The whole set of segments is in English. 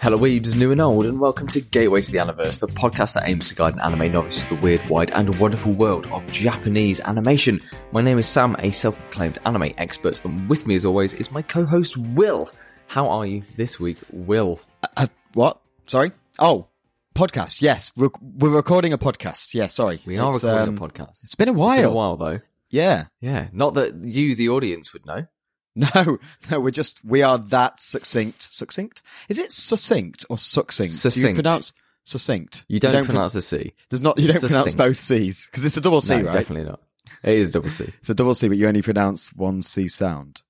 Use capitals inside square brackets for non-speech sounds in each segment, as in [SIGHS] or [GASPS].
Hello, weebs, new and old, and welcome to Gateway to the Universe, the podcast that aims to guide an anime novice to the weird, wide, and wonderful world of Japanese animation. My name is Sam, a self-proclaimed anime expert, and with me, as always, is my co-host Will. How are you this week, Will? Uh, what? Sorry? Oh, podcast. Yes, we're, we're recording a podcast. Yeah, sorry. We are It's, recording um, a podcast. It's been a while. It's been a while, though. Yeah. Yeah, not that you, the audience, would know. [LAUGHS] No, no, we're just, we are that succinct. Succinct? Is it succinct or succinct? Succinct. Do you Succinct. pronounce succinct? You don't, pro- pronounce the C. There's not, you don't pronounce both C's. Because it's a double C, no, right? definitely not. It is a double C. It's a double C, but you only pronounce one C sound.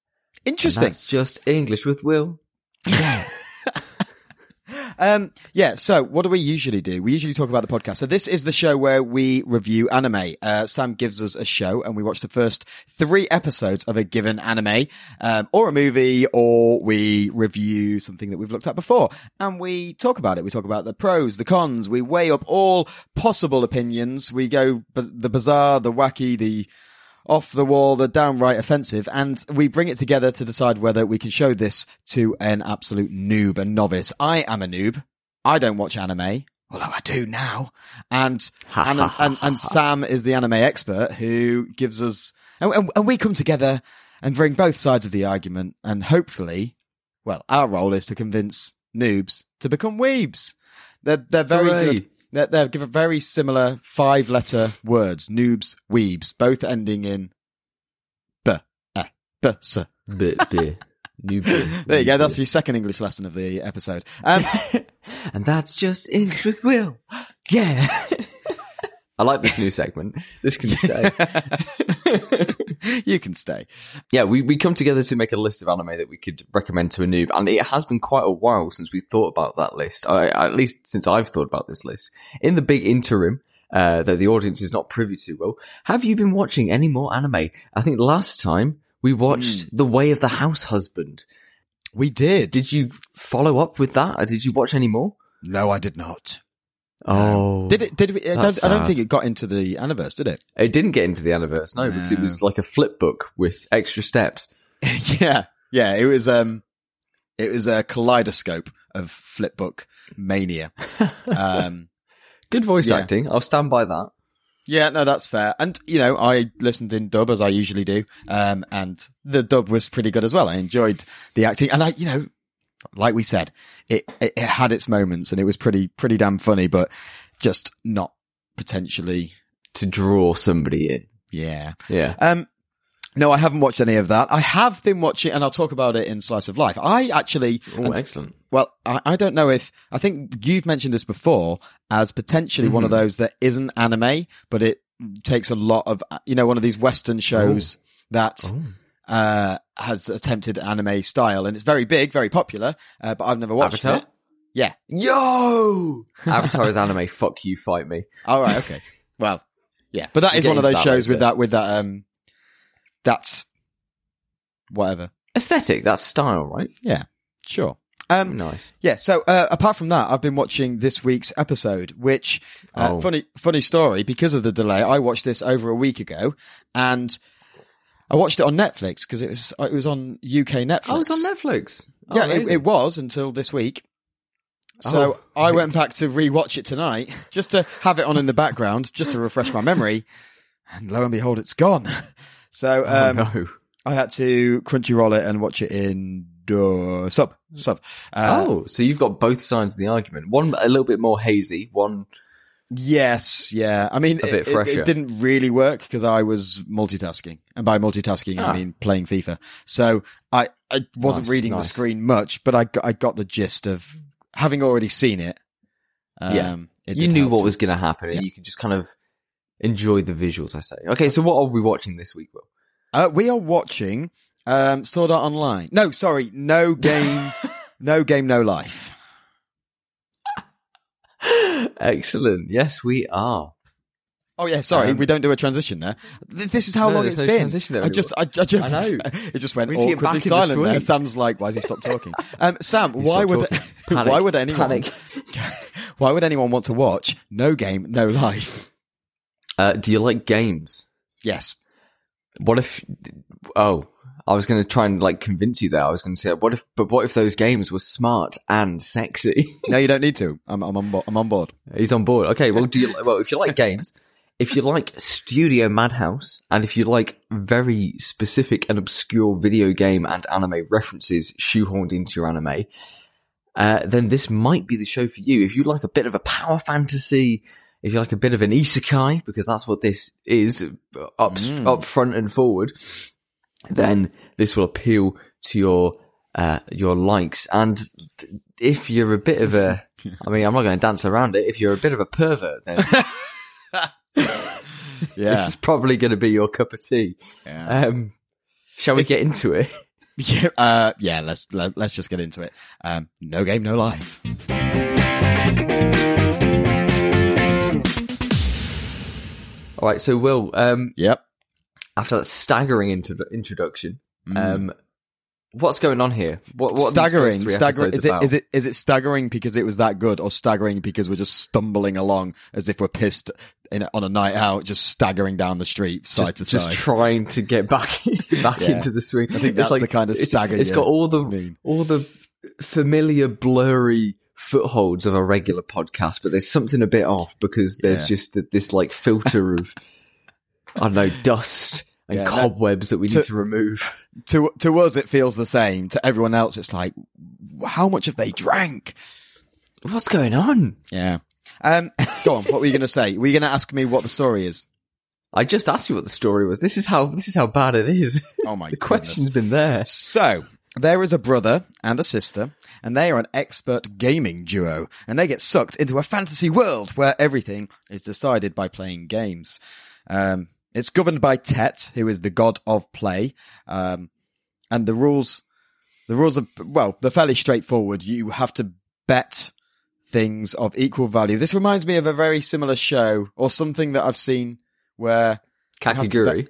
Interesting. That's just English with Will. [LAUGHS] Um, yeah. So, what do we usually do? We usually talk about the podcast. So, this is the show where we review anime. Uh, Sam gives us a show, and we watch the first three episodes of a given anime, um, or a movie, or we review something that we've looked at before, and we talk about it. We talk about the pros, the cons. We weigh up all possible opinions. We go b- the bizarre, the wacky, the off the wall, the downright offensive, and we bring it together to decide whether we can show this to an absolute noob, a novice. I am a noob. I don't watch anime, although I do now. And and and, and Sam is the anime expert who gives us, and, and, and we come together and bring both sides of the argument, and hopefully, well, our role is to convince noobs to become weebs. They're they're very Hooray. good. They're, they're given very similar five letter words, noobs, weebs, both ending in b, eh, b, s. Bit, bit. New bit. There you go. That's your second English lesson of the episode. Um, [LAUGHS] and that's just English with Will. [GASPS] Yeah. [LAUGHS] I like this new segment. This can stay. [LAUGHS] [LAUGHS] you can stay. yeah, we, we come together to make a list of anime that we could recommend to a noob, and it has been quite a while since we thought about that list. I, at least since I've thought about this list. In the big interim, uh, that the audience is not privy to, Will, have you been watching any more anime? I think last time we watched The Way of the House Husband. We did. Did you follow up with that? Or did you watch any more? No, I did not. Oh, Did it? Did it? I don't, I don't think it got into the Anniverse, did it? It didn't get into the Anniverse, no, because it was like a flip book with extra steps. [LAUGHS] yeah, yeah. It was. Um, it was a kaleidoscope of flip book mania. [LAUGHS] Um, Good voice Yeah. acting. I'll stand by that. yeah, no, that's fair. And you know, I listened in dub as I usually do, um, and the dub was pretty good as well. I enjoyed the acting, and I, you know, like we said, it it, it had its moments, and it was pretty pretty damn funny, but just not potentially. To draw somebody in. Yeah. Yeah. Um, no, I haven't watched any of that. I have been watching, and I'll talk about it in Slice of Life. I actually, Oh, and- excellent. well, I, I don't know if I think you've mentioned this before as potentially one of Mm-hmm. those that isn't anime, but it takes a lot of you know one of these Western shows that Oh. Uh, has attempted anime style, and it's very big, very popular. Uh, but I've never watched Avatar? it. Yeah. Yo! Avatar is anime. [LAUGHS] Fuck you, fight me. All right. Okay. well, yeah, but that We'll is get one of into those that shows with that with that um, that's whatever. Aesthetic. That's style, right? Yeah. Sure. Um, Nice. Yeah. So uh, apart from that, I've been watching this week's episode, which uh, Oh. funny funny story because of the delay. I watched this over a week ago, and I watched it on Netflix because it was it was on UK Netflix. Oh, it's on Netflix. Oh, yeah, it, it was until this week. So Oh, I went back to rewatch it tonight [LAUGHS] just to have it on in the background, just to refresh my memory. And lo and behold, it's gone. [LAUGHS] So Oh, um, no. I had to crunchyroll it and watch it in uh, sub sub. Uh, oh, so you've got both sides of the argument. One a little bit more hazy. One. Yes, yeah. I mean, it, it-. It, didn't really work because I was multitasking, and by multitasking Ah. I mean playing FIFA. So I I wasn't Nice, reading the screen much, but I got, I got the gist of having already seen it. Um, Yeah. it You knew help what was going to happen, Yeah. and you could just kind of enjoy the visuals. I say. Okay, so what are we watching this week, Will? Uh, we are watching um, Sword Art Online. No, sorry, no game, [LAUGHS] no game, no life. Excellent. Yes, we are. Oh yeah, sorry, Um, we don't do a transition there. This is how No, long it's no been. I just, I, I just, I know. [LAUGHS] it just went We need to get awkwardly in the silent there. Sam's like, "Why has he stopped talking?" [LAUGHS] Um, Sam, He why would. [LAUGHS] Panic. why would anyone, why would anyone want to watch No Game, No Life? Uh, do you like games? Yes. What if? Oh, I was going to try and like convince you there. I was going to say, what if, but what if those games were smart and sexy? No, you don't need to. I'm, I'm on board. I'm on board. He's on board. Okay, well, do you, well, if you like games, if you like Studio Madhouse, and if you like very specific and obscure video game and anime references shoehorned into your anime, uh, then this might be the show for you. If you like a bit of a power fantasy, if you like a bit of an isekai, because that's what this is, up, Mm. up front and forward, then this will appeal to your uh, your likes. And if you're a bit of a, [LAUGHS] I mean, I'm not going to dance around it. If you're a bit of a pervert, then [LAUGHS] Yeah. this is probably going to be your cup of tea. yeah. Um, shall we get into it? [LAUGHS] Yeah, uh, yeah, let's let, let's just get into it. Um, no game, no life. All right. So, Will, um, Yep. After that staggering into introduction, Mm. um, what's going on here? What, what staggering, staggering. Is it is it is it staggering because it was that good, or staggering because we're just stumbling along as if we're pissed in, on a night out, just staggering down the street side just, to side, just trying to get back [LAUGHS] back Yeah. into the swing. I think that's the kind of it's- stagger It's you got all the mean. all the familiar blurry footholds of a regular podcast, but there's something a bit off because there's Yeah. just this like filter of I don't know dust and Yeah, cobwebs that we need to- to remove. [LAUGHS] to to us, it feels the same. To everyone else, it's like, how much have they drank? What's going on? Yeah. Um, go on. What were you going to say? Were you going to ask me what the story is? I just asked you what the story was. This is how this is how bad it is. Oh my [LAUGHS] the goodness. question's been there. So, there is a brother and a sister, and they are an expert gaming duo, and they get sucked into a fantasy world where everything is decided by playing games. Um, it's governed by Tet, who is the god of play, um, and the rules, the rules are, well, they're fairly straightforward. You have to bet things of equal value. This reminds me of a very similar show, or something that I've seen where Kakiguri.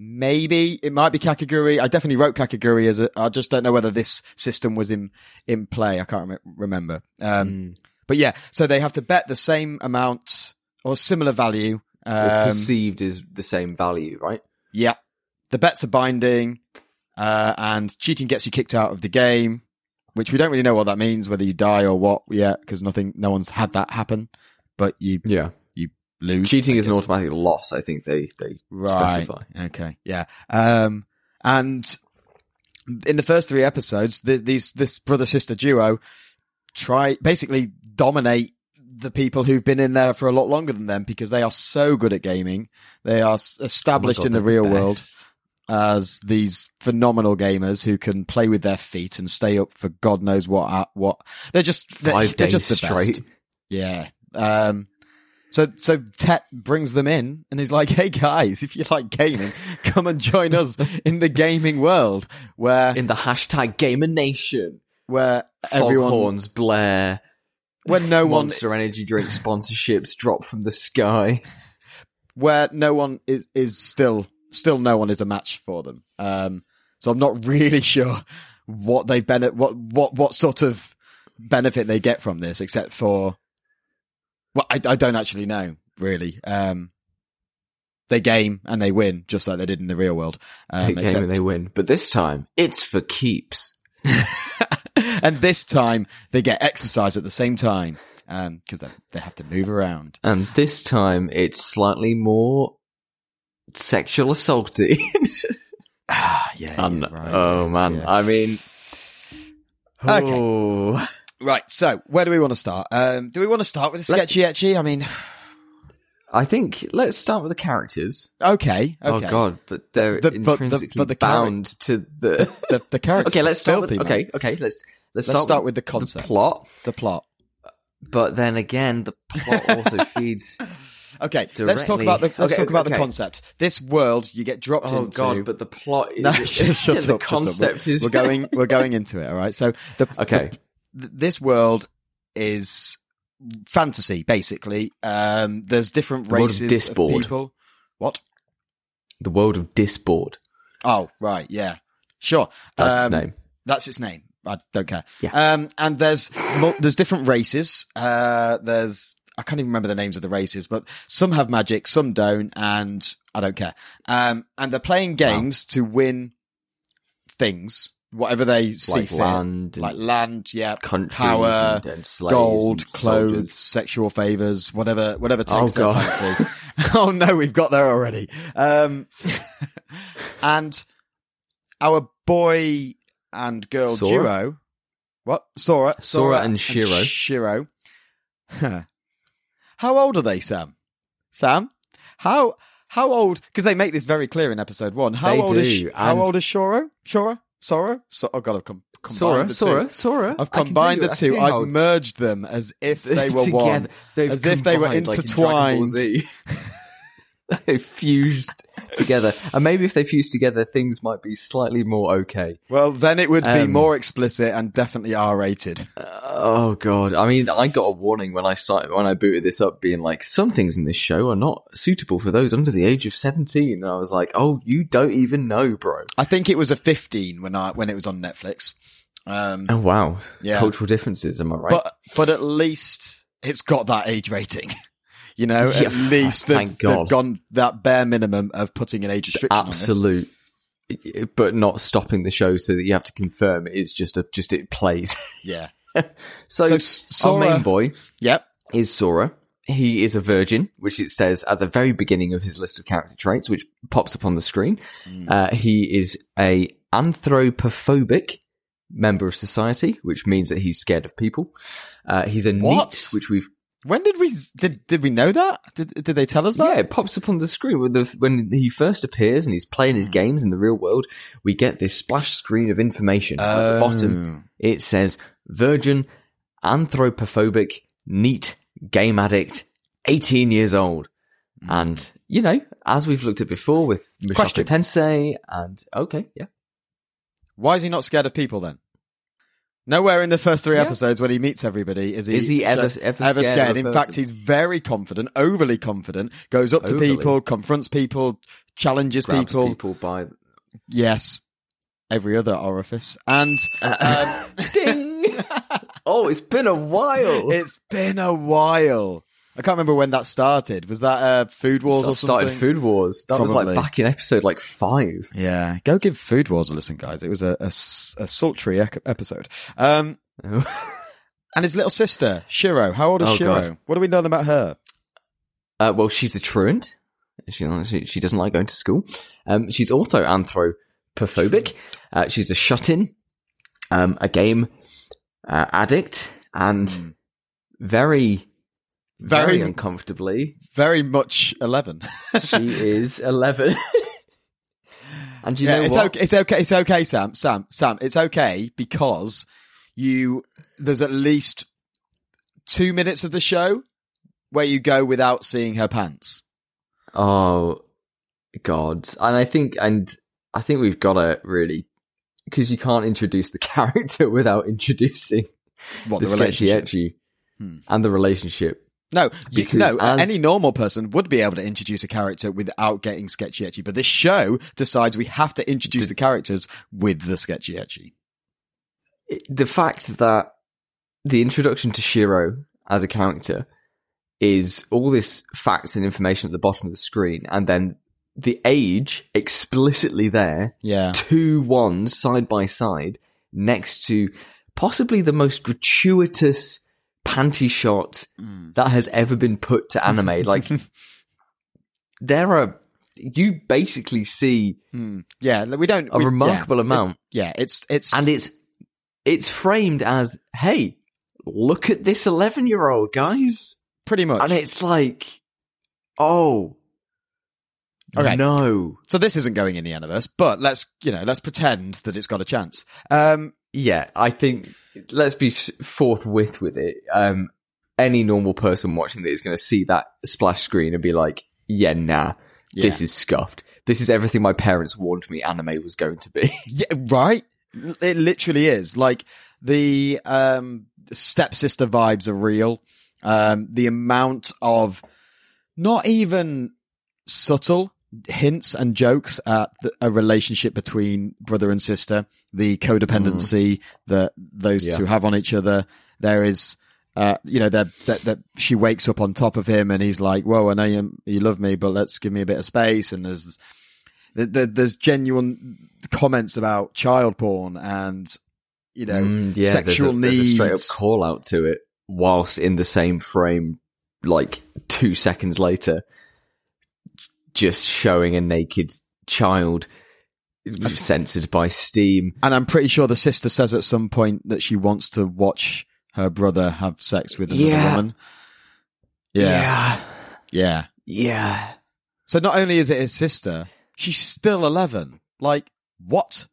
Maybe it might be Kakaguri. I definitely wrote Kakaguri as a. I just don't know whether this system was in in play. I can't rem- remember. Um, Mm. But yeah, so they have to bet the same amount or similar value. Um, perceived as the same value, right? yeah, the bets are binding, uh, and cheating gets you kicked out of the game, which we don't really know what that means, whether you die or what yet, because nothing, no one's had that happen. But you Yeah. you lose. Cheating is an automatic loss. I think they they Right. specify. Okay. Yeah. Um, and in the first three episodes, the, these this brother sister duo try basically dominate the people who've been in there for a lot longer than them because they are so good at gaming. They are established Oh my in the real world as these phenomenal gamers who can play with their feet and stay up for God knows what. uh, What they're just they're, 5 they're days just the straight. best. Yeah. Um, so, so Tet brings them in and he's like, [LAUGHS] Hey guys, if you like gaming, come and join us in the gaming world where, in the hashtag Gamer Nation. where everyone, Foghorns blare. When no one, Monster Energy drink sponsorships drop from the sky. [LAUGHS] where no one is, is still, still no one is a match for them. Um, so I'm not really [LAUGHS] sure what they benefit, what, what, what sort of benefit they get from this, except for, well, I, I don't actually know really. Um, they game and they win just like they did in the real world. They Um, game except- and they win, but this time it's for keeps. [LAUGHS] and this time they get exercise at the same time because they, they have to move around. And this time it's slightly more sexual assaulty. [LAUGHS] Ah, yeah. And- yeah, right, oh yes, man, yeah. I mean, Okay. oh. right. So where do we want to start? Um, do we want to start with the Let- sketchy etchy? I mean, I think let's start with the characters. okay, okay. Oh god, but they're The- but the- intrinsically but the bound to the. The, the character. [LAUGHS] okay, let's start with. filthy, man. Okay, okay, let's let's, Let's start with the concept. plot. the plot. But then again, the plot also [LAUGHS] feeds. Okay, let's talk about the let's Okay, talk about the okay. concept. This world you get dropped Oh into. Oh god, but the plot is [LAUGHS] no, [LAUGHS] shut, the up. shut up. concept is we're going. We're going into it. All right. So the Okay. the- this world is fantasy, basically. Um, there's different The world of races of, people. What? the world of Disboard. Oh, right. Yeah. Sure. That's Um, his name. That's its name. I don't care. Yeah. Um, and there's mo- there's different races. Uh, there's I can't even remember the names of the races, but some have magic, some don't, and I don't care. Um, and they're playing games to win things, whatever they see Like fit, land and like land, yeah, countries power, and, and slaves gold, clothes, soldiers. sexual favors, whatever, whatever Oh, takes their fancy. [LAUGHS] oh no, we've got there already. Um, [LAUGHS] and our boy and girl Sora? duo, what Sora, Sora and Shiro. Shiro. Huh. [LAUGHS] How old are they, Sam? Sam, how how old? Because they make this very clear in episode one. How They old is do, how old is Shoro? Shora? Sora? So, oh god, I've com- combined Sora, the Sora, two. Sora. I've combined the two. I've it's- merged them as if they were one. They've As if they were combined, like in Dragon Ball intertwined. [LAUGHS] Z. they fused together, [LAUGHS] and maybe if they fused together, things might be slightly more okay. Well, then it would be Um, more explicit and definitely R-rated. Oh god! I mean, I got a warning when I started when I booted this up, being like, some things in this show are not suitable for those under the age of seventeen. And I was like, oh, you don't even know, bro. I think it was a 15 when I when it was on Netflix. Um, Oh wow! Yeah. cultural differences. Am I right? but but at least it's got that age rating. [LAUGHS] You know, [LAUGHS] Yeah, at least they've, they've gone that bare minimum of putting an age restriction. Absolute, but not stopping the show so that you have to confirm it is just a just it plays. Yeah. [LAUGHS] So, So our main boy Yep. is Sora. He is a virgin, which it says at the very beginning of his list of character traits, which pops up on the screen. Hmm. Uh, he is a anthropophobic member of society, which means that he's scared of people. Uh, he's a What? NEET, which we've When did we did did we know that? Did did they tell us that? yeah, it pops up on the screen when, the, when he first appears and he's playing his games in the real world. We get this splash screen of information at the Oh. bottom. It says virgin, anthropophobic, NEET, game addict, eighteen years old, Hmm. and you know, as we've looked at before with Mushoku Tensei, and okay, yeah, Why is he not scared of people then? Nowhere in the first three Yeah. episodes when he meets everybody is he, Is he ever- so- ever scared of In fact, he's very confident, overly confident, goes up Overly. to people, confronts people, challenges grabs people. people by Yes, every other orifice, and um, [LAUGHS] ding. [LAUGHS] oh, it's been a while. it's been a while. I can't remember when that started. Was that uh, Food Wars That or something? started Food Wars. That was like back in episode like five. Yeah, go give Food Wars a listen, guys. It was a a sultry ec- episode. Um, [LAUGHS] and his little sister, Shiro. How old is Oh, Shiro? God. What do we know about her? Uh, well, she's a truant. She, she doesn't like going to school. Um, she's also anthropophobic. Uh, she's a shut-in, um, a game uh, addict, and very, very, Very- uncomfortably, Very much eleven. she is eleven. [LAUGHS] and you yeah, know it's what? okay. It's okay. It's okay, Sam. Sam. Sam. It's okay because you. There's at least two minutes of the show where you go without seeing her pants. Oh God! And I think, and I think we've got to really because you can't introduce the [LAUGHS] character without introducing What the, the, relationship? etchy Hmm. and the relationship. No, you, no. as- any normal person would be able to introduce a character without getting sketchy etchy, but this show decides we have to introduce the characters with the sketchy etchy. The fact that the introduction to Shiro as a character is all this facts and information at the bottom of the screen, and then the age explicitly there, Yeah, two ones side by side next to possibly the most gratuitous panty shot Mm. that has ever been put to anime. [LAUGHS] Like there are you basically see Hmm. yeah. We don't a we- remarkable yeah, amount Yeah, it's it's and it's it's framed as hey look at this 11 year old guys pretty much. and it's like oh Okay. no so this isn't going in the universe, but let's you know let's pretend that it's got a chance. Um, yeah i think let's be forthwith with it. Um any normal person watching this is going to see that splash screen and be like yeah nah this is scuffed. This is everything my parents warned me anime was going to be. [LAUGHS] Yeah, right. It literally is. Like the um stepsister vibes are real. Um, the amount of not even subtle hints and jokes at the, a relationship between brother and sister, the codependency that those Yeah. two have on each other. There is, uh, you know, that that she wakes up on top of him and he's like, "Whoa, I know you you love me, but let's give me a bit of space." And there's The, the, there's genuine comments about child porn and you know Mm, yeah, sexual there's a, there's a straight up call out to it, whilst in the same frame, like two seconds later, just showing a naked child censored by Steam. And I'm pretty sure the sister says at some point that she wants to watch her brother have sex with another Yeah. woman. Yeah, yeah, yeah. yeah. So not only is it his sister, she's still 11. Like, what?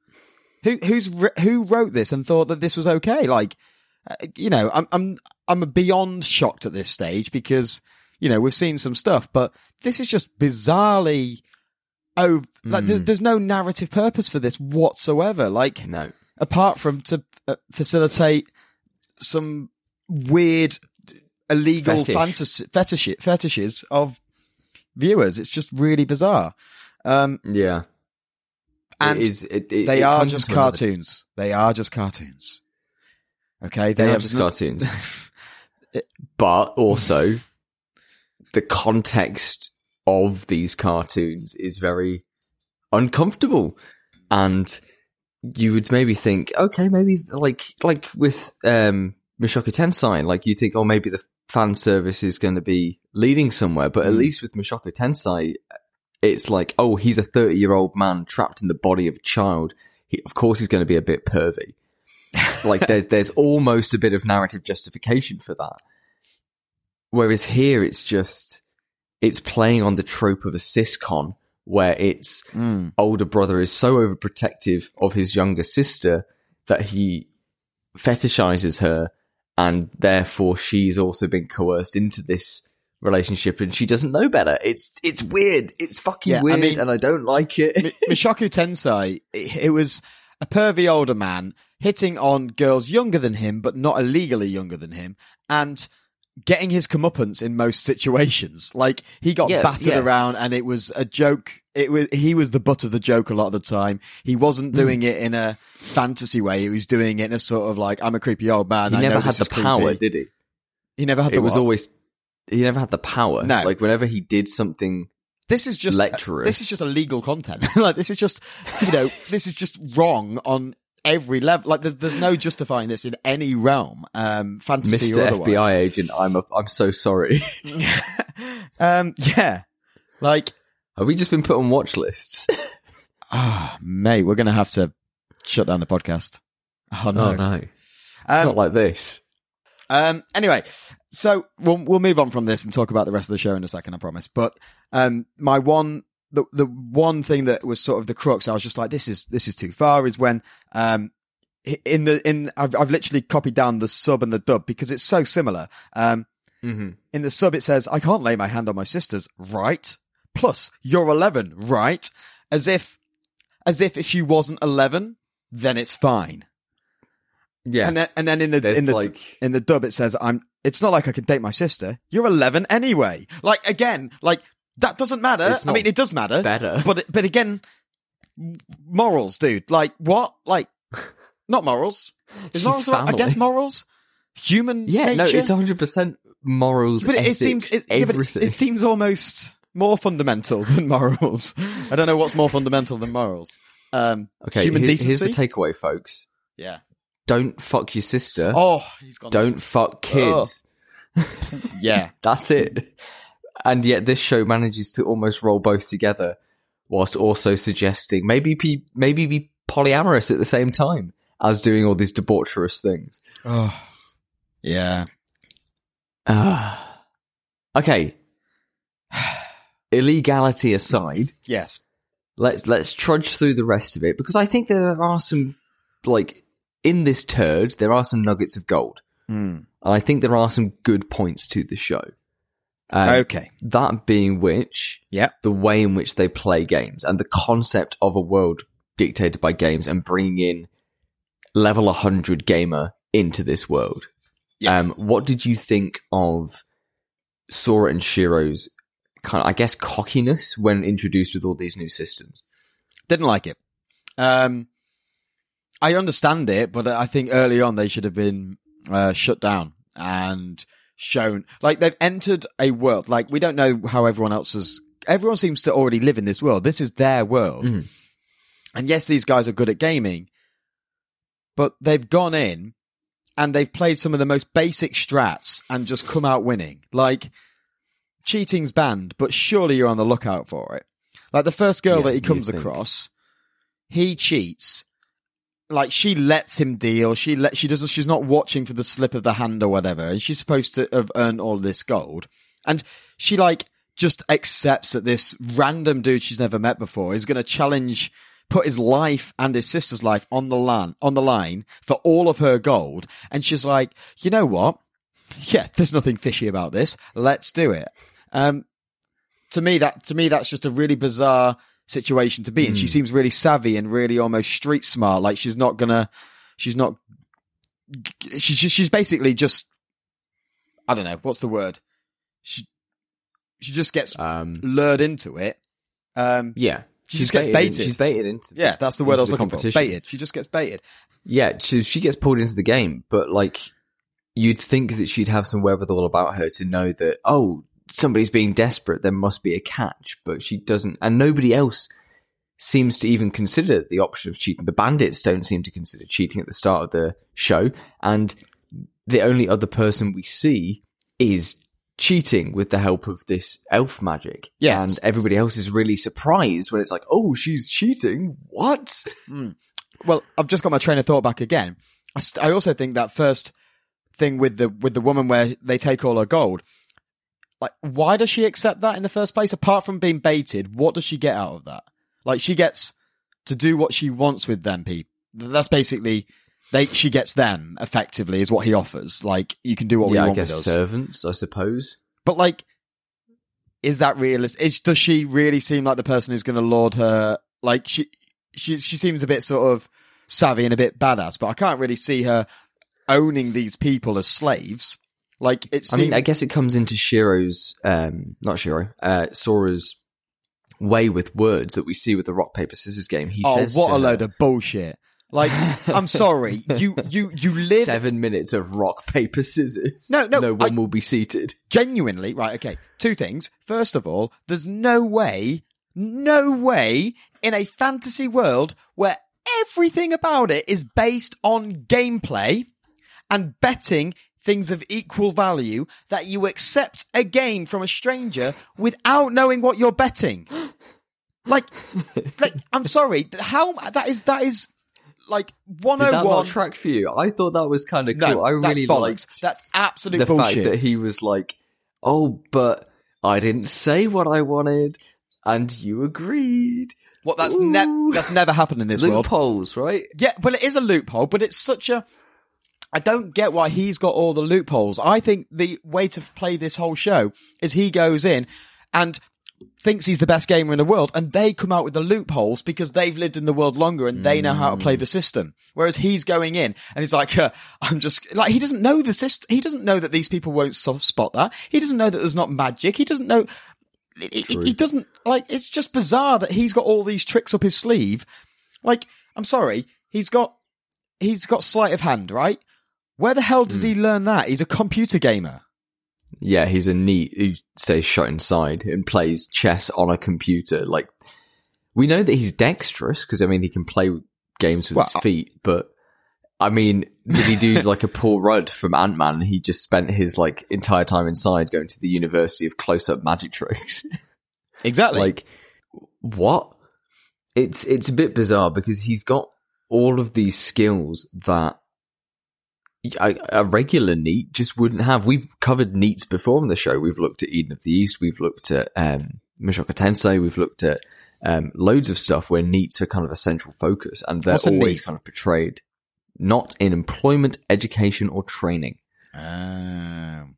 Who, who's, who wrote this and thought that this was okay? Like, uh, you know, I'm, I'm, I'm beyond shocked at this stage because, you know, we've seen some stuff, but this is just bizarrely, oh, like, Mm. there's no narrative purpose for this whatsoever. Like, No. apart from to uh, facilitate some weird illegal Fetish. fantasy, fetish, fetishes of viewers. It's just really bizarre. Um, Yeah. and it is, it, it, they are just into another- cartoons. They are just cartoons. Okay, They, they, are have just no- cartoons. [LAUGHS] but also, the context of these cartoons is very uncomfortable. And you would maybe think, okay, maybe like like with um Mushoku Tensei, like you think, oh, maybe the fan service is going to be leading somewhere. But at Mm. least with Mushoku Tensei, it's like, oh, he's a thirty-year-old man trapped in the body of a child. He, of course, he's going to be a bit pervy. like [LAUGHS] there's there's almost a bit of narrative justification for that. Whereas here, it's just it's playing on the trope of a siscon where its Mm. older brother is so overprotective of his younger sister that he fetishizes her and therefore she's also been coerced into this relationship and she doesn't know better. It's it's weird. It's fucking Yeah, I weird mean- and I don't like it. Mi- Mushoku Tensei, it, it was a pervy older man hitting on girls younger than him, but not illegally younger than him, and getting his comeuppance in most situations. Like he got Yeah, battered yeah. around, and it was a joke. It was he was the butt of the joke a lot of the time. He wasn't Hmm. doing it in a fantasy way. He was doing it in a sort of like I'm a creepy old man. he I never had the is creepy." power, did he? He never had the It was what? always he never had the power. No. Like whenever he did something this is just lecturers. This is just illegal content. [LAUGHS] like this is just you know this is just wrong on every level. Like there's no justifying this in any realm, um, fantasy Mr. or otherwise. FBI agent, I'm a, I'm so sorry. [LAUGHS] um, yeah, like Have we just been put on watch lists? [LAUGHS] ah, mate, we're gonna have to shut down the podcast. Oh no. Oh no. Um, Not like this. Um, anyway, so we'll we'll move on from this and talk about the rest of the show in a second, I promise. But um, my one the the one thing that was sort of the crux, I was just like, this is this is too far. Is when um in the in I've I've literally copied down the sub and the dub because it's so similar. Um, Mm-hmm. in the sub it says, I can't lay my hand on my sisters, right? Plus, you're eleven, right? As if as if if she wasn't eleven, then it's fine. Yeah. And then and then in the There's in the like in the dub it says I'm it's not like I can date my sister. You're 11 anyway. Like again, like that doesn't matter. It's I mean it does matter. better. But but again morals, dude. Like what? Like [LAUGHS] not morals. Is She's morals I guess morals? Human yeah, no, it's 100% morals. but it, it seems it, yeah, but it, it seems almost more fundamental [LAUGHS] than morals. I don't know what's more fundamental than morals. Um okay, human here- here's the takeaway, folks. yeah. Don't fuck your sister. Oh, he's gone. Don't fuck kids. [LAUGHS] Yeah. That's it. And yet this show manages to almost roll both together whilst also suggesting maybe be, maybe be polyamorous at the same time as doing all these debaucherous things. Oh. Yeah. Ah. [SIGHS] okay. Illegality aside, Yes. let's let's trudge through the rest of it because I think there are some like in this turd there are some nuggets of gold. Hmm. And I think there are some good points to the show. Um, Okay. That being which, Yep. the way in which they play games and the concept of a world dictated by games and bringing in level 100 gamer into this world. Yeah. Um, what did you think of Sora and Shiro's kind of, I guess, cockiness when introduced with all these new systems? Didn't like it. Um, I understand it, but I think early on they should have been uh, shut down and shown. Like they've entered a world. Like we don't know how everyone else has everyone seems to already live in this world. This is their world. Mhm. And yes, these guys are good at gaming, but they've gone in and they've played some of the most basic strats and just come out winning. Like, cheating's banned, but surely you're on the lookout for it. Like the first girl Yeah, that he comes across, he cheats. Like she lets him deal. She let she doesn't. She's not watching for the slip of the hand or whatever, and she's supposed to have earned all this gold. And she like just accepts that this random dude she's never met before is going to challenge, put his life and his sister's life on the line on the line for all of her gold. And she's like, you know what? Yeah, there's nothing fishy about this. Let's do it. Um, to me, that to me that's just a really bizarre situation to be in. She Mm. seems really savvy and really almost street smart. Like she's not gonna, she's not. She, she- she's basically just, I don't know what's the word. She she just gets Um, lured into it. Um, yeah, She just gets baited. She's baited into. yeah, that's the word I was looking for. Baited. She just gets baited. Yeah, she, she gets pulled into the game, but like you'd think that she'd have some wherewithal about her to know that oh somebody's being desperate, there must be a catch, but she doesn't, and nobody else seems to even consider the option of cheating. The bandits don't seem to consider cheating at the start of the show, and the only other person we see is cheating with the help of this elf magic. Yes. and everybody else is really surprised when it's like, oh, she's cheating. What? Hmm. Well, I've just got my train of thought back again. I, st- I also think that first thing with the with the woman where they take all her gold, like, why does she accept that in the first place? Apart from being baited, what does she get out of that? Like, she gets to do what she wants with them people. That's basically they. She gets them effectively, is what he offers. Like, you can do what we yeah, I want guess with us. servants, I suppose. But like, is that realistic? Is, does she really seem like the person who's going to lord her? Like she, she, she seems a bit sort of savvy and a bit badass, but I can't really see her owning these people as slaves. Like it I mean, I guess it comes into Shiro's, um, not Shiro, uh, Sora's way with words that we see with the rock paper scissors game. He says, oh, says, what a load of bullshit! Like, [LAUGHS] I'm sorry, you, you, you live seven minutes of rock paper scissors. No, no, no one I- will be seated. genuinely right. Okay, two things. First of all, there's no way, no way in a fantasy world where everything about it is based on gameplay and betting things of equal value that you accept a game from a stranger without knowing what you're betting. [GASPS] Like, like I'm sorry, how that is that is like Did that 101. not oh track for you? I thought that was kind of no, cool. I that's really bollocks. liked That's absolute the bullshit. fact that he was like, "Oh, but I didn't say what I wanted, and you agreed." What that's ne- that's never happened in this [LAUGHS] world. Loopholes, right? Yeah, but it is a loophole, but it's such a. I don't get why he's got all the loopholes. I think the way to play this whole show is he goes in and thinks he's the best gamer in the world, and they come out with the loopholes because they've lived in the world longer and they know how to play the system. Whereas he's going in and he's like, uh, I'm just like he doesn't know the system. He doesn't know that these people won't so- spot that. He doesn't know that there's not magic. He doesn't know. He- he doesn't like. It's just bizarre that he's got all these tricks up his sleeve. Like, I'm sorry, he's got he's got sleight of hand, right? Where the hell did hmm. he learn that? He's a computer gamer. Yeah, he's a NEET who stays shut inside and plays chess on a computer. Like, we know that he's dexterous because I mean he can play games with Well, his feet, but I mean, did he do [LAUGHS] like a Paul Rudd from Ant Man? He just spent his like entire time inside going to the University of Close Up Magic Tricks. [LAUGHS] Exactly. like, what? It's it's a bit bizarre because he's got all of these skills that a, a regular NEET just wouldn't have. We've covered NEETs before on the show. We've looked at Eden of the East. We've looked at um, Mushoku Tensei. We've looked at um, loads of stuff where NEETs are kind of a central focus, and they're What's always kind of portrayed not in employment, education, or training. Um,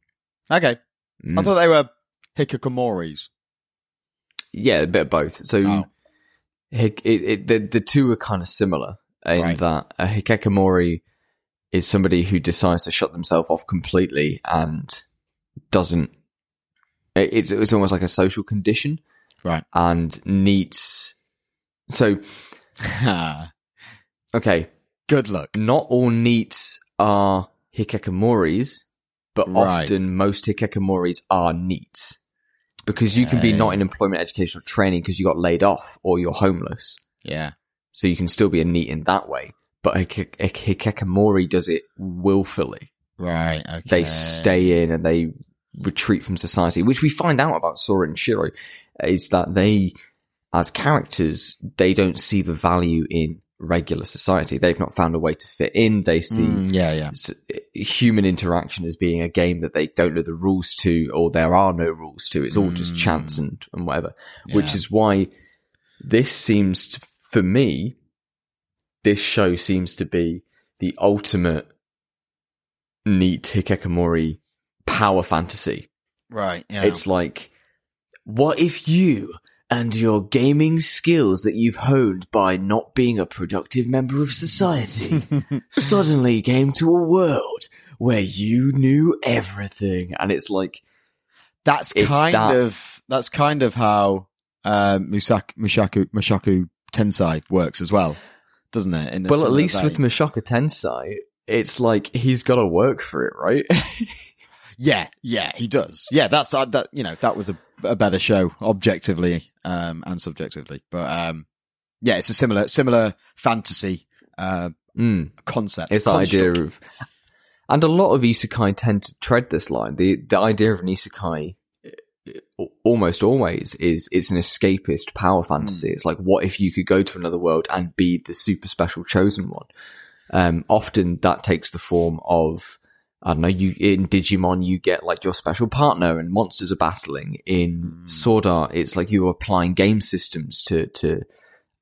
okay. Mm. I thought they were hikikomoris. Yeah, a bit of both. So Oh. Hik- it, it, the the two are kind of similar in Right. that a hikikomori is somebody who decides to shut themselves off completely and doesn't. It's it's almost like a social condition Right. and needs. So [LAUGHS] okay, Good luck. not all NEETs are hikikomoris, but Right. often most hikikomoris are NEETs. because you can be Yeah. not in employment, education, or training because you got laid off or you're homeless. Yeah. So you can still be a NEET in that way. But a, Hik- a does it willfully. Right. Okay. They stay in and they retreat from society, which we find out about Sora and Shiro is that they, as characters, they don't see the value in regular society. They've not found a way to fit in. They see Mm, yeah. Yeah. s- human interaction as being a game that they don't know the rules to or there are no rules to. It's all just Mm. chance and, and whatever, which is why this seems to, for me, this show seems to be the ultimate NEET Hikikomori power fantasy. Right. Yeah. It's like, what if you and your gaming skills that you've honed by not being a productive member of society [LAUGHS] suddenly came to a world where you knew everything? And it's like, that's it's kind that- of that's kind of how um, Musak, Mushaku Mushoku Tensei works as well, doesn't it? In well, at least with. Mushoku Tensei, it's like he's got to work for it, right? [LAUGHS] yeah, yeah, he does. Yeah, that's uh, that. You know, that was a, a better show objectively um, and subjectively, but um, yeah, it's a similar similar fantasy uh, mm. concept. It's the idea of, and a lot of isekai tend to tread this line. The the idea of an isekai, almost always, is it's an escapist power fantasy. It's like, what if you could go to another world and be the super special chosen one? Um, often that takes the form of, I don't know, you in Digimon you get like your special partner and monsters are battling. In Mm. Sword Art, it's like you're applying game systems to to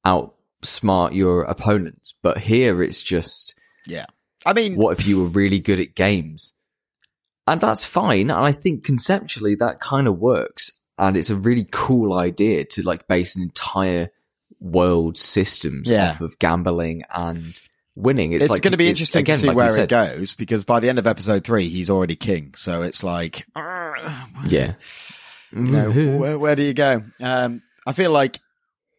outsmart your opponents. But here it's just yeah. I mean, what if you were really good at games? And that's fine. And I think conceptually that kind of works. And it's a really cool idea to like base an entire world systems Yeah. off of gambling and winning. It's, it's, like going to be interesting again, to see like where it goes because by the end of episode three, he's already king. So it's like, Yeah. you know, where, where do you go? Um, I feel like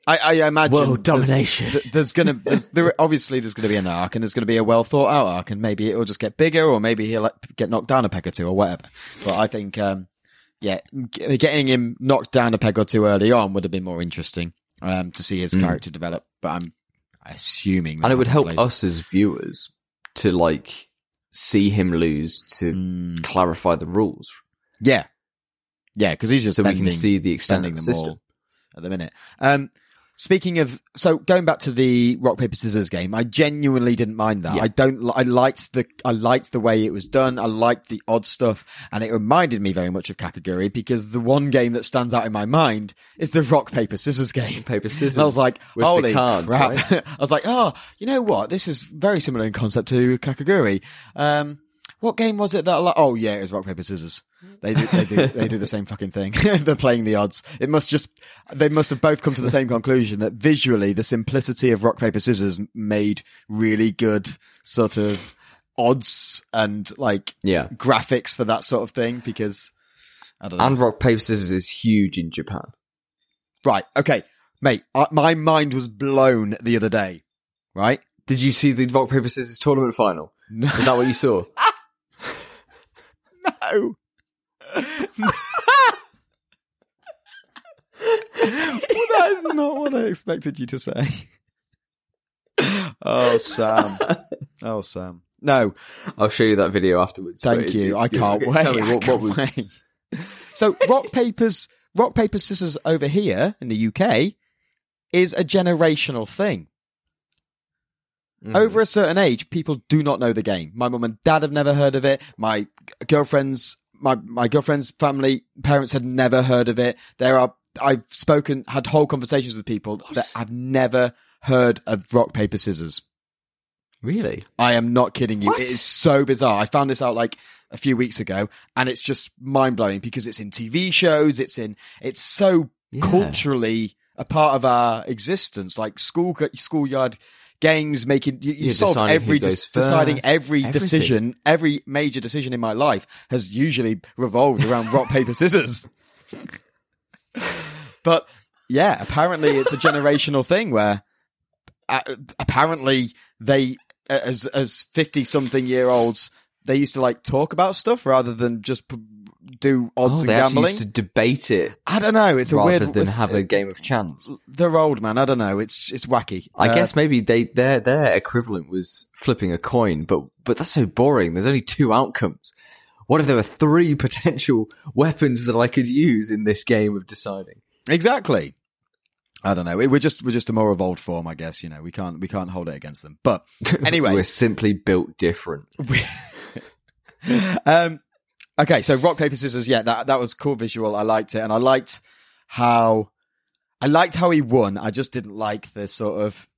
I, I imagine World domination. th- There's, gonna, there's, there, obviously there's gonna be an arc and there's gonna be a well thought out arc and maybe it'll just get bigger or maybe he'll like, get knocked down a peg or two or whatever. But I think, um, yeah, getting him knocked down a peg or two early on would have been more interesting, um, to see his Mm. character develop. But I'm assuming, that and it would help later. us as viewers to like see him lose to Mm, clarify the rules yeah, yeah, because he's just so we can see the extent of the system. all at the minute. Um, speaking of, so going back to the rock paper scissors game, I genuinely didn't mind that. Yeah. I don't. I liked the. I liked the way it was done. I liked the odd stuff, and it reminded me very much of Kakaguri because the one game that stands out in my mind is the rock paper scissors game. Paper scissors. And I was like, holy cards, crap. right? [LAUGHS] I was like, oh, you know what? This is very similar in concept to Kakaguri. Um, what game was it that I like? Oh yeah, it was rock, paper, scissors. They do, they do, they do the same fucking thing. [LAUGHS] They're playing the odds. It must just, they must have both come to the same conclusion that visually the simplicity of rock, paper, scissors made really good sort of odds and like Yeah. graphics for that sort of thing because I don't know. And rock paper scissors is huge in Japan. right. Okay. Mate, I, my mind was blown the other day. Right? Did you see the rock paper scissors tournament final? No. Is that what you saw? [LAUGHS] No. well, that is not what I expected you to say. [LAUGHS] Oh, Sam. Oh, Sam. No, I'll show you that video afterwards. thank you. I can't Okay, wait. Tell me what, can't what was. wait. So, rock papers, rock paper scissors over here in the UK is a generational thing. Mhm. Over a certain age, people do not know the game. My mum and dad have never heard of it. My girlfriend's my my girlfriend's family parents had never heard of it. There are I've spoken had whole conversations with people that have never heard of rock paper scissors. Really? I am not kidding you. What? It is so bizarre. I found this out like a few weeks ago and it's just mind blowing because it's in TV shows. It's in, it's so Yeah. culturally a part of our existence, like school, schoolyard games, making, you, you solve every, dis- deciding every everything. decision, every major decision in my life has usually revolved around rock, paper, scissors. [LAUGHS] but yeah, apparently it's a generational thing where uh, apparently they as as 50 something year olds they used to like talk about stuff rather than just p- do odds Oh, and they gambling. used to debate it I don't know. It's a rather weird. than it's- have a game of chance. They're old, man. I don't know. It's it's wacky. I Uh, guess maybe they their their equivalent was flipping a coin, but but that's so boring. There's only two outcomes. What if there were three [LAUGHS] potential weapons that I could use in this game of deciding? exactly. I don't know. We're just we're just a more evolved form, I guess. You know, we can't we can't hold it against them. But [LAUGHS] Anyway. we're simply built different. [LAUGHS] um, okay, so rock paper scissors. Yeah, that that was cool visual. I liked it, and I liked how I liked how he won. I just didn't like the sort of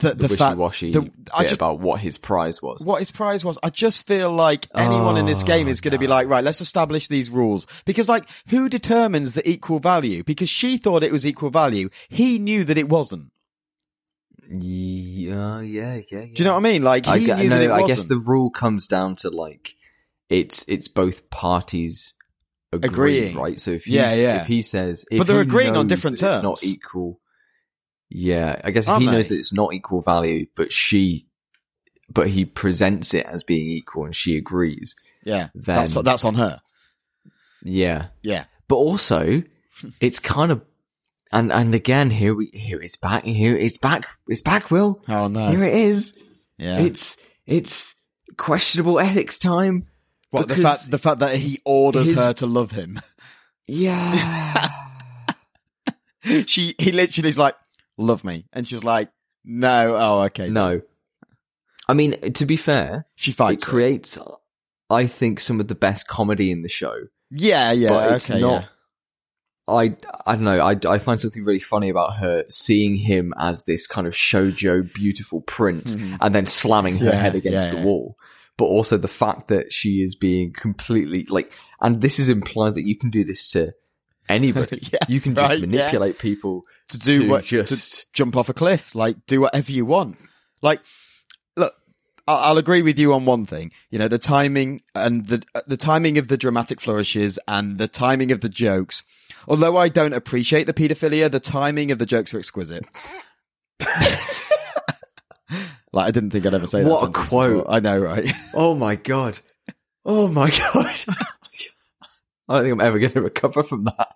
the The, the, wishy-washy the- I bit just- about what his prize was. what his prize was. I just feel like anyone in this game Oh, is going to be ah, like, right, let's establish these rules. Because like, who determines the equal value? Because she thought it was equal value. He knew that it wasn't. Yeah, uh, yeah, yeah. yeah. Do you know what I mean? Like, he I, knew no, that it I wasn't. guess the rule comes down to like it's it's both parties agreeing, Agreeing. right? So if Yeah, yeah. if he says, if But they're agreeing on different terms, It's not equal. Yeah, I guess if Aren't he knows that it's not equal value, but she, but he presents it as being equal, and she agrees. yeah, Then that's that's on her. yeah, Yeah, but also [LAUGHS] it's kind of. And and again, here we here it's back. Here it's back. It's back. Will oh no, here it is. yeah. It's it's questionable ethics time. What the fact the fact that he orders his- her to love him. Yeah. [LAUGHS] she he literally is like, love me, and she's like, no, oh okay, no. I mean, to be fair, She it fights. her. creates, I think, some of the best comedy in the show. Yeah, yeah, but it's okay, not. yeah. I I don't know. I, I find something really funny about her seeing him as this kind of shojo beautiful prince, and then slamming her Mm-hmm. Yeah, head against yeah, the yeah. wall. But also the fact that she is being completely like, and this is implied that you can do this to anybody. [LAUGHS] Yeah, you can just right, yeah. manipulate people to do what just to jump off a cliff like do whatever you want like look I'll agree with you on one thing. You know, the timing and the uh, the timing of the dramatic flourishes and the timing of the jokes. Although I don't appreciate the paedophilia, the timing of the jokes are exquisite. [LAUGHS] like I didn't think I'd ever say that. What a quote. before. I know, right? [LAUGHS] Oh my god. Oh my [LAUGHS] god. I don't think I'm ever going to recover from that.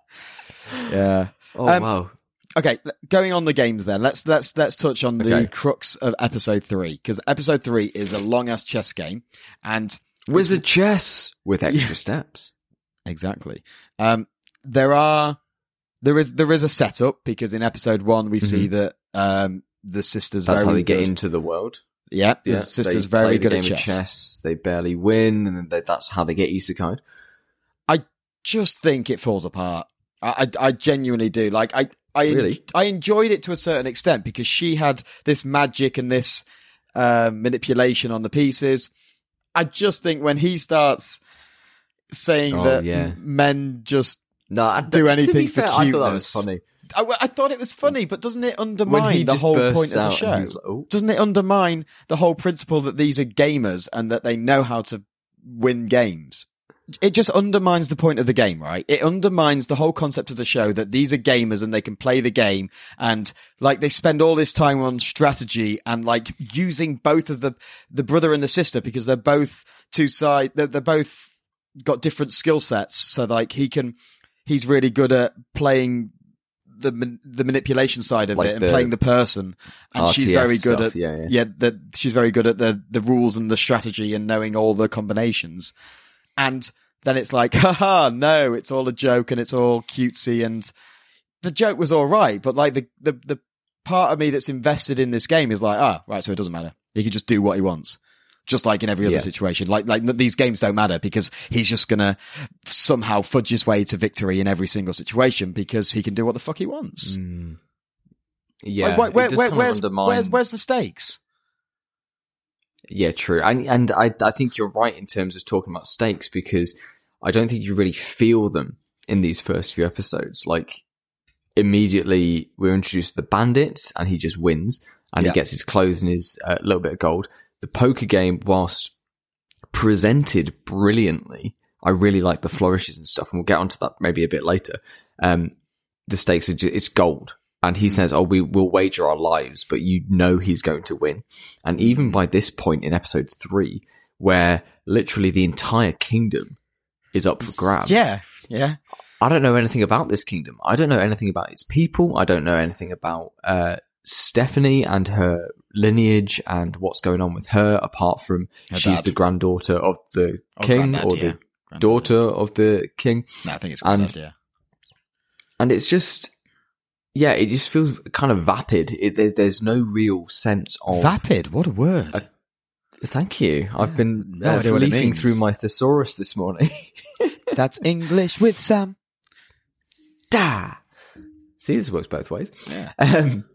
yeah. Oh Um, wow. Okay, going on the games then. Let's let's let's touch on the Okay. crux of episode three because episode three is a long ass chess game, and Wizard chess with extra steps. Exactly. Um, there are there is there is a setup because in episode one we see that um the sisters. That's how they get into the world. Yeah, the Yeah, sisters they very the good at chess. chess. They barely win, and they, that's how they get isekai. I just think it falls apart. I I, I genuinely do. Like I I Really? I enjoyed it to a certain extent because she had this magic and this um, manipulation on the pieces. I just think when he starts saying Oh, that yeah. men just No, I, Do anything for fair, I thought that was funny. I, I thought it was funny, but doesn't it undermine the whole point of the show? like, oh, doesn't it undermine the whole principle that these are gamers and that they know how to win games? It just undermines the point of the game, right? It undermines the whole concept of the show that these are gamers and they can play the game and like they spend all this time on strategy and like using both of the, the brother and the sister because they're both two side, they're, they're both got different skill sets. So like he can, he's really good at playing the man- the manipulation side of Like it and the playing the person, and she's very good stuff, at yeah, yeah. yeah, that she's very good at the the rules and the strategy and knowing all the combinations. And then it's like, [LAUGHS] haha, no, it's all a joke and it's all cutesy and the joke was all right, but like the the the part of me that's invested in this game is like, ah, right, so it doesn't matter. He can just do what he wants. Just like in every other Yeah. situation, like like these games don't matter because he's just gonna somehow fudge his way to victory in every single situation because he can do what the fuck he wants. mm. yeah. Like, where, where, where, where's, where's where's the stakes? Yeah, true. And and I I think you're right in terms of talking about stakes because I don't think you really feel them in these first few episodes. Like immediately we're introduced to the bandits and he just wins and Yeah. he gets his clothes and his uh, little bit of gold. The poker game, whilst presented brilliantly, I really like the flourishes and stuff, and we'll get onto that maybe a bit later. Um, the stakes are just, it's gold. And he says, "Oh, we will wager our lives, but you know he's going to win." And even by this point in episode three, where literally the entire kingdom is up for grabs. Yeah, yeah. I don't know anything about this kingdom. I don't know anything about its people. I don't know anything about uh, Stephanie and her lineage and what's going on with her, apart from Her she's dad. the granddaughter of the Oh, king or yeah. the daughter of the king. No, I think it's And- granddad, yeah. and it's just yeah it just feels kind of vapid it, there, there's no real sense of Vapid, what a word. thank you i've been no uh, leafing through my thesaurus this morning [LAUGHS] That's English with Sam. da see this works both ways Yeah. um,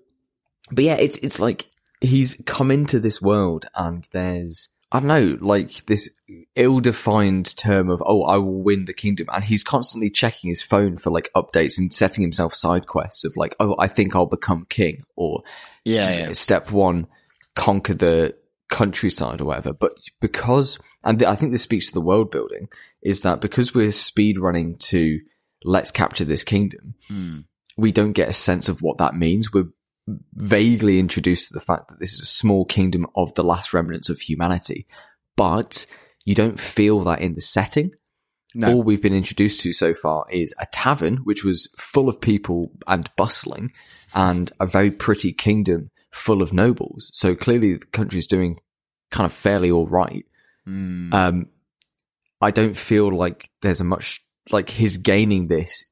but yeah it's it's like he's come into this world and there's I don't know, like this ill-defined term of, oh, I will win the kingdom. And he's constantly checking his phone for like updates and setting himself side quests of like, oh, I think I'll become king or Yeah, yeah. step one, conquer the countryside or whatever. But because, and th- I think this speaks to the world building, is that because we're speed running to let's capture this kingdom, Hmm. we don't get a sense of what that means. We're vaguely introduced to the fact that this is a small kingdom of the last remnants of humanity, but you don't feel that in the setting No. all we've been introduced to so far is a tavern, which was full of people and bustling, and a very pretty kingdom full of nobles. So clearly the country's doing kind of fairly all right. Hmm. Um, I don't feel like there's a much, like his gaining this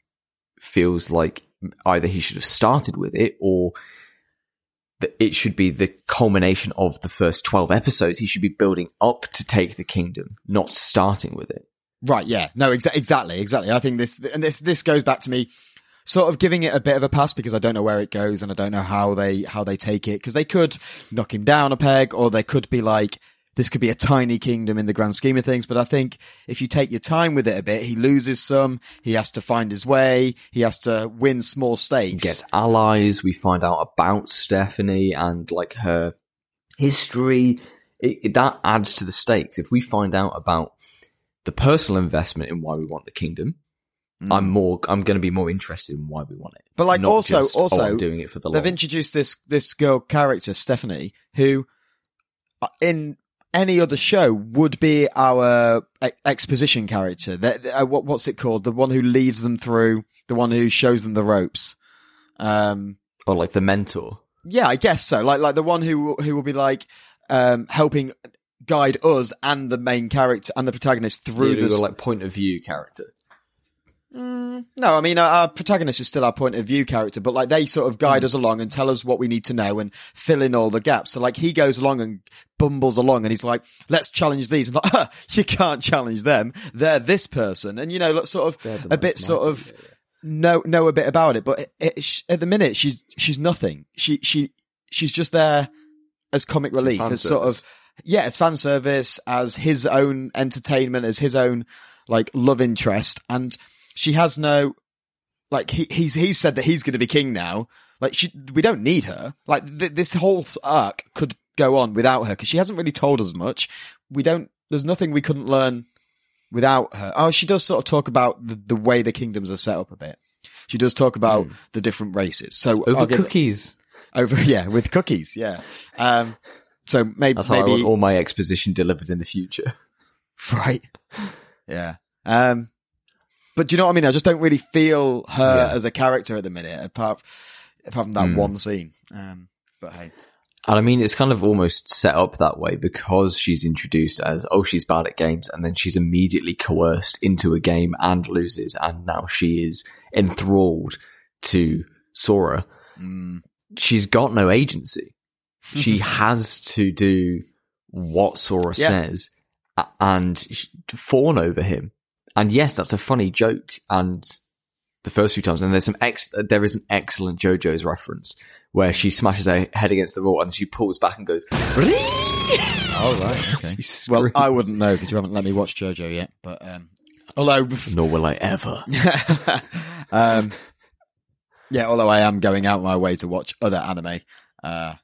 feels like either he should have started with it or it should be the culmination of the first 12 episodes. He should be building up to take the kingdom, not starting with it. Right. Yeah. No. Exa- exactly. Exactly. I think this and this this goes back to me sort of giving it a bit of a pass because I don't know where it goes and I don't know how they how they take it because they could knock him down a peg or they could be like this could be a tiny kingdom in the grand scheme of things. But I think if you take your time with it a bit, he loses some. He has to find his way. He has to win small stakes. gets allies. We find out about Stephanie and like her history. It, it- that adds to the stakes. If we find out about the personal investment in why we want the kingdom, I'm more. I'm going to be more interested in why we want it. But, like, Not also- just, oh, also, I'm doing it for the. They've introduced this this girl character Stephanie, who uh, in any other show would be our exposition character. The, uh, what, what's it called? The one who leads them through, the one who shows them the ropes. Um, or like the mentor. yeah, I guess so. Like like the one who who will be like um, helping guide us and the main character and the protagonist through the like point of view character. Mm, no, I mean, our, our protagonist is still our point of view character, but like they sort of guide us along and tell us what we need to know and fill in all the gaps. So like he goes along and bumbles along and he's like, let's challenge these. [LAUGHS] And like, "Ah, you can't challenge them. They're this person. And you know, sort of a bit sort of yeah, yeah. know, know a bit about it. But it, it, at the minute, she's, she's nothing. She, she, she's just there as comic relief, as sort of, yeah, as fan service, as his own entertainment, as his own like love interest, and she has no like he, he's he's said that he's going to be king now. Like she, we don't need her. Like th- this whole arc could go on without her because she hasn't really told us much. We don't. There's nothing we couldn't learn without her. Oh, she does sort of talk about the, the way the kingdoms are set up a bit. She does talk about the different races. So Over cookies. over [LAUGHS] yeah with cookies. Yeah. Um. So maybe That's how I maybe all my exposition delivered in the future. [LAUGHS] Right. Yeah. Um, but do you know what I mean? I just don't really feel her Yeah. as a character at the minute, apart apart from that Hmm. one scene. Um, but hey, And I mean, it's kind of almost set up that way because she's introduced as, oh, she's bad at games, and then she's immediately coerced into a game and loses, and now she is enthralled to Sora. mm, She's got no agency. [LAUGHS] She has to do what Sora Yeah. says and fawn over him. And yes, that's a funny joke. And the first few times, and there's some ex, there is an excellent JoJo's reference where she smashes her head against the wall and she pulls back and goes, [LAUGHS] oh right, okay. Well, I wouldn't know because you haven't let me watch JoJo yet. But um, although, [LAUGHS] Nor will I ever. [LAUGHS] um, yeah, although I am going out my way to watch other anime, uh,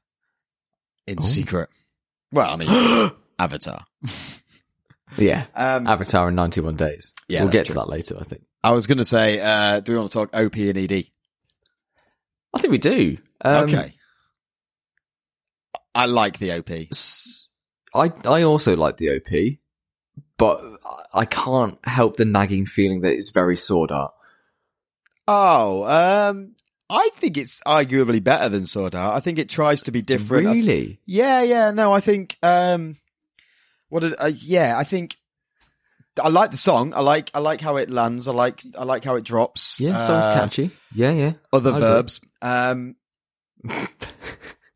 in Oh. secret. Well, I mean, [GASPS] Avatar. Yeah. [LAUGHS] Um, Avatar in 91 days. Yeah, we'll get true. to that later, I think. I was going to say, uh, do we want to talk OP and ED? I think we do. Um, okay. I like the OP. I, I also like the OP, but I can't help the nagging feeling that it's very sword art. Oh, um, I think it's arguably better than Sword Art. I think it tries to be different. I- Really? yeah, yeah. No, I think. Um, what? Did, uh, yeah, I think. I like the song. I like. I like how it lands. I like. I like how it drops. Yeah, sounds Uh, catchy. Yeah, yeah. Other I verbs. Um, [LAUGHS] it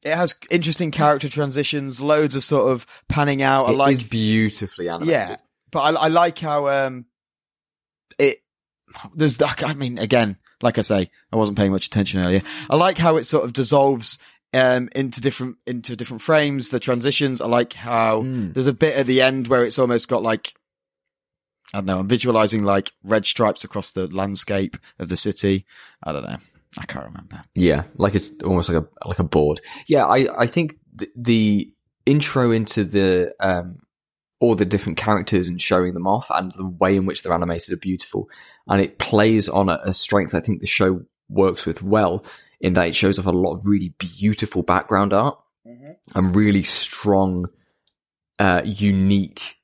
has interesting character transitions. Loads of sort of panning out. I like. is beautifully animated. Yeah, but I, I like how um it. There's, I mean, again, like I say, I wasn't paying much attention earlier. I like how it sort of dissolves um into different into different frames. The transitions. I like how Mm. there's a bit at the end where it's almost got like. I don't know. I'm visualizing like red stripes across the landscape of the city. I don't know. I can't remember. Yeah, like it's almost like a like a board. Yeah, I I think the, the intro into the um all the different characters and showing them off and the way in which they're animated are beautiful, and it plays on a, a strength I think the show works with well in that it shows off a lot of really beautiful background art and really strong, uh, unique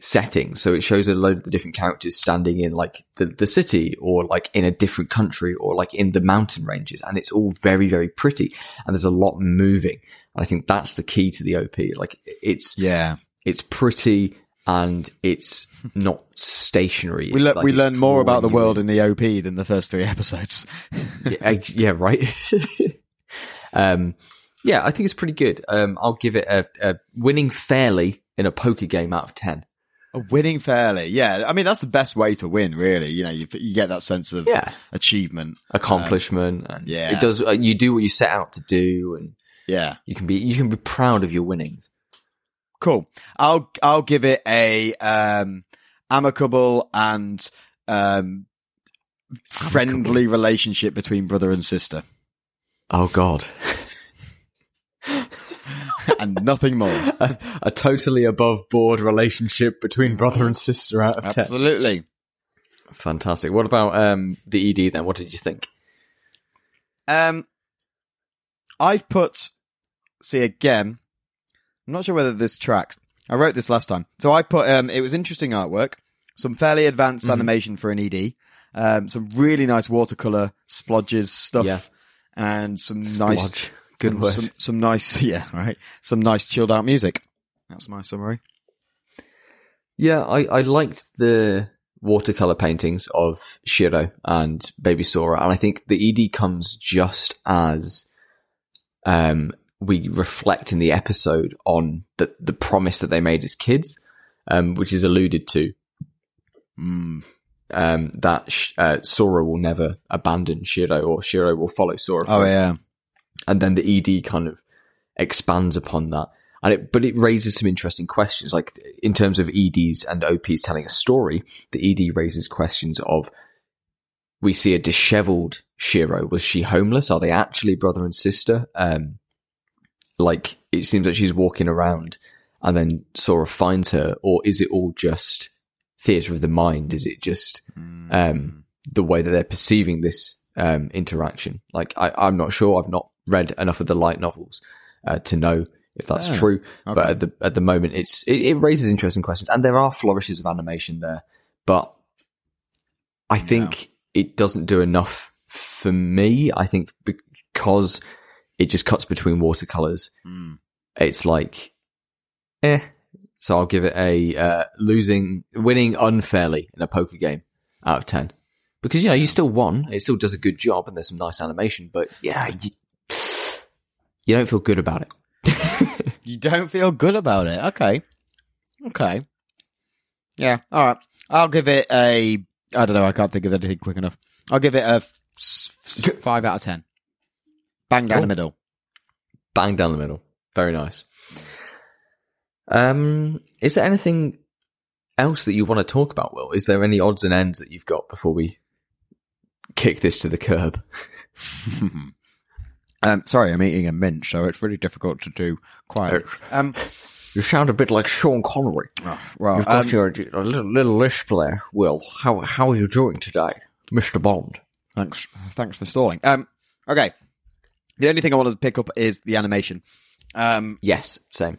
setting. So it shows a load of the different characters standing in like the, the city or like in a different country or like in the mountain ranges. And it's all very, very pretty. And there's a lot moving. And I think that's the key to the OP. Like it's, Yeah, it's pretty and it's not stationary. we le- like we learn more about the world in. the OP than the first three [LAUGHS] episodes. yeah, yeah, right. [LAUGHS] um, yeah, I think it's pretty good. Um, I'll give it a, a winning fairly in a poker game out of ten. A Winning fairly, yeah. I mean, that's the best way to win, really. You know, you, you get that sense of Yeah, achievement. accomplishment, and yeah. it does. Uh, you do what you set out to do, and Yeah, you can be you can be proud of your winnings. Cool. I'll I'll give it a um amicable and um friendly relationship between brother and sister, Oh God, and nothing more. [LAUGHS] a, a totally above board relationship between brother and sister out of ten. Absolutely. Fantastic. What about um, the ED then? What did you think? Um, I've put. See again. I'm not sure whether this tracks. I wrote this last time, so I put. Um, it was interesting artwork, some fairly advanced Mhm. animation for an ED, um, some really nice watercolor splodges stuff, Yeah. and some nice, [LAUGHS] Good some, word. Some, some nice, [LAUGHS] yeah, right. Some nice chilled out music. That's my summary. Yeah, I, I liked the watercolor paintings of Shiro and Baby Sora, and I think the ED comes just as um, we reflect in the episode on the the promise that they made as kids, um, which is alluded to Mm. um, that sh- uh, Sora will never abandon Shiro, or Shiro will follow Sora. Oh yeah. and then the ED kind of expands upon that. And it, but it raises some interesting questions, like in terms of EDs and OPs telling a story. The ED raises questions of: we see a dishevelled Shiro. Was she homeless? Are they actually brother and sister? Um, like it seems like she's walking around, and then Sora finds her, or is it all just theatre of the mind? Is it just Mm. um, the way that they're perceiving this um, interaction. Like, I, I'm not sure. I've not read enough of the light novels uh, to know if that's Oh, true. But at the at the moment, it's it, it raises interesting questions, and there are flourishes of animation there. But I think it doesn't do enough for me. I think because it just cuts between watercolors. Mm. It's like, eh. So I'll give it a uh, losing, winning unfairly in a poker game out of ten, because you know you still won. It still does a good job, and there's some nice animation. But yeah, you, you don't feel good about it. [LAUGHS] You don't feel good about it. Okay. Okay. Yeah. All right. I'll give it a. I don't know. I can't think of anything quick enough. I'll give it a f- s- five out of ten. Bang down Cool. the middle. Bang down the middle. Very nice. Um, is there anything else that you want to talk about, Will? Is there any odds and ends that you've got before we kick this to the curb? [LAUGHS] um, sorry, I'm eating a mint, so it's really difficult to do quiet. Um, You sound a bit like Sean Connery. well, You've got um, your a little, little lisp there, Will. How how are you doing today, Mister Bond? thanks, thanks for stalling. Um, okay. The only thing I wanted to pick up is the animation. Um, Yes, same.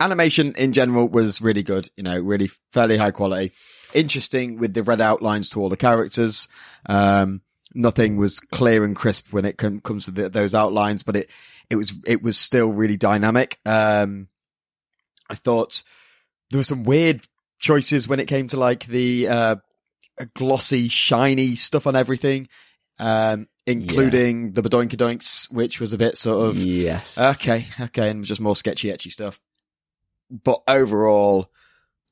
animation in general was really good. You know, really fairly high quality, interesting with the red outlines to all the characters. Um, nothing was clear and crisp when it com- comes to the, those outlines, but it it was it was still really dynamic. Um, I thought there were some weird choices when it came to like the uh, glossy, shiny stuff on everything, um, including the Badoinkadoinks, which was a bit sort of yes. okay, okay, and just more sketchy, etchy stuff. But overall,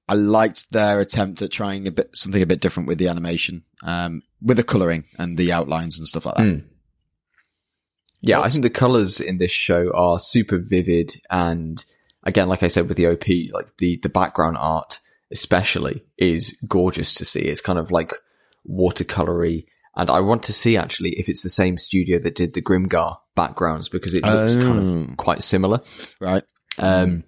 I liked their attempt at trying a bit something a bit different with the animation, um, with the coloring and the outlines and stuff like that. Mm. Yeah, I think the colors in this show are super vivid, and again, like I said with the OP, like the the background art especially is gorgeous to see. It's kind of like watercolory, and I want to see actually if it's the same studio that did the Grimgar backgrounds because it looks kind Oh. of quite similar. Right? Um,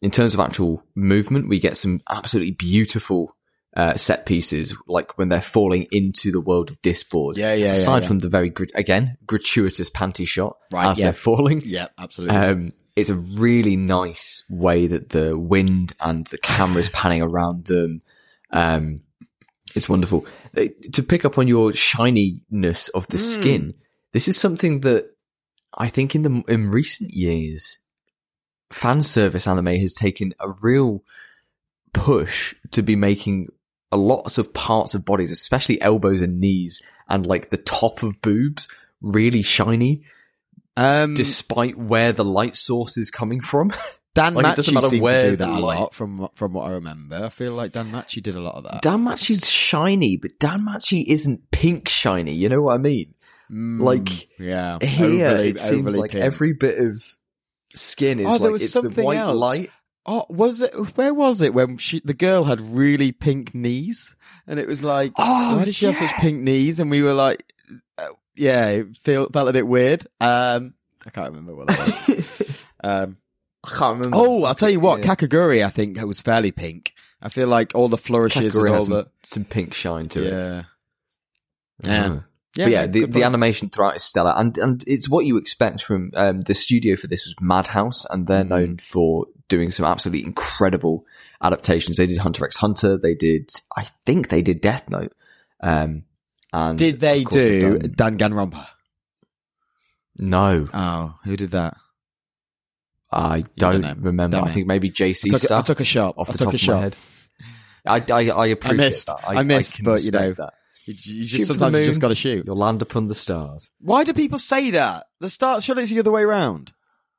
in terms of actual movement, we get some absolutely beautiful uh, set pieces, like when they're falling into the world of Disboard. Yeah, yeah, yeah, Aside yeah. from the very gr- again gratuitous panty shot Right, as yeah. they're falling, Yeah, absolutely. um, it's a really nice way that the wind and the cameras panning around them. Um, it's wonderful. To pick up on your shininess of the Mm. skin, this is something that I think in the in recent years, fan service anime has taken a real push to be making a lots of parts of bodies, especially elbows and knees, and like the top of boobs, really shiny um, despite where the light source is coming from. [LAUGHS] Dan like, Machi seemed to do that a lot from from what I remember. I feel like Dan Machi did a lot of that. Danmachi's shiny, but Danmachi isn't pink shiny. You know what I mean? Mm, like, yeah, Here, overly- it seems like pink. every bit of skin is Oh, there like was it's the something white else. light. Oh, was it? Where was it when she, the girl had really pink knees, and it was like, Oh, why did she have such pink knees? And we were like, uh, yeah, it feel, felt a bit weird. Um, I can't remember what that was. [LAUGHS] um, I can't remember. oh, I'll tell you what, Yeah. Kakegurui, I think was fairly pink. I feel like all the flourishes Kakegurui and all has some, the some pink shine to it. yeah, Yeah. Yeah. But yeah, good the, the animation throughout is stellar, and and it's what you expect from um, the studio for this was Madhouse, and they're Mhm. known for doing some absolutely incredible adaptations. They did Hunter x Hunter, they did, I think they did Death Note, um, and Did they of course they've do done- Danganronpa? No, Oh, who did that? I don't don't, remember. Damn I think maybe JC I took, a, I stuff took a shot. off I the took top a of shot. my head. I, I, I appreciate missed. that. I missed, can but, you know, that. You, you just the sometimes you just got to shoot. You'll land upon the stars. Why do people say that? The stars. Surely it's the other way around.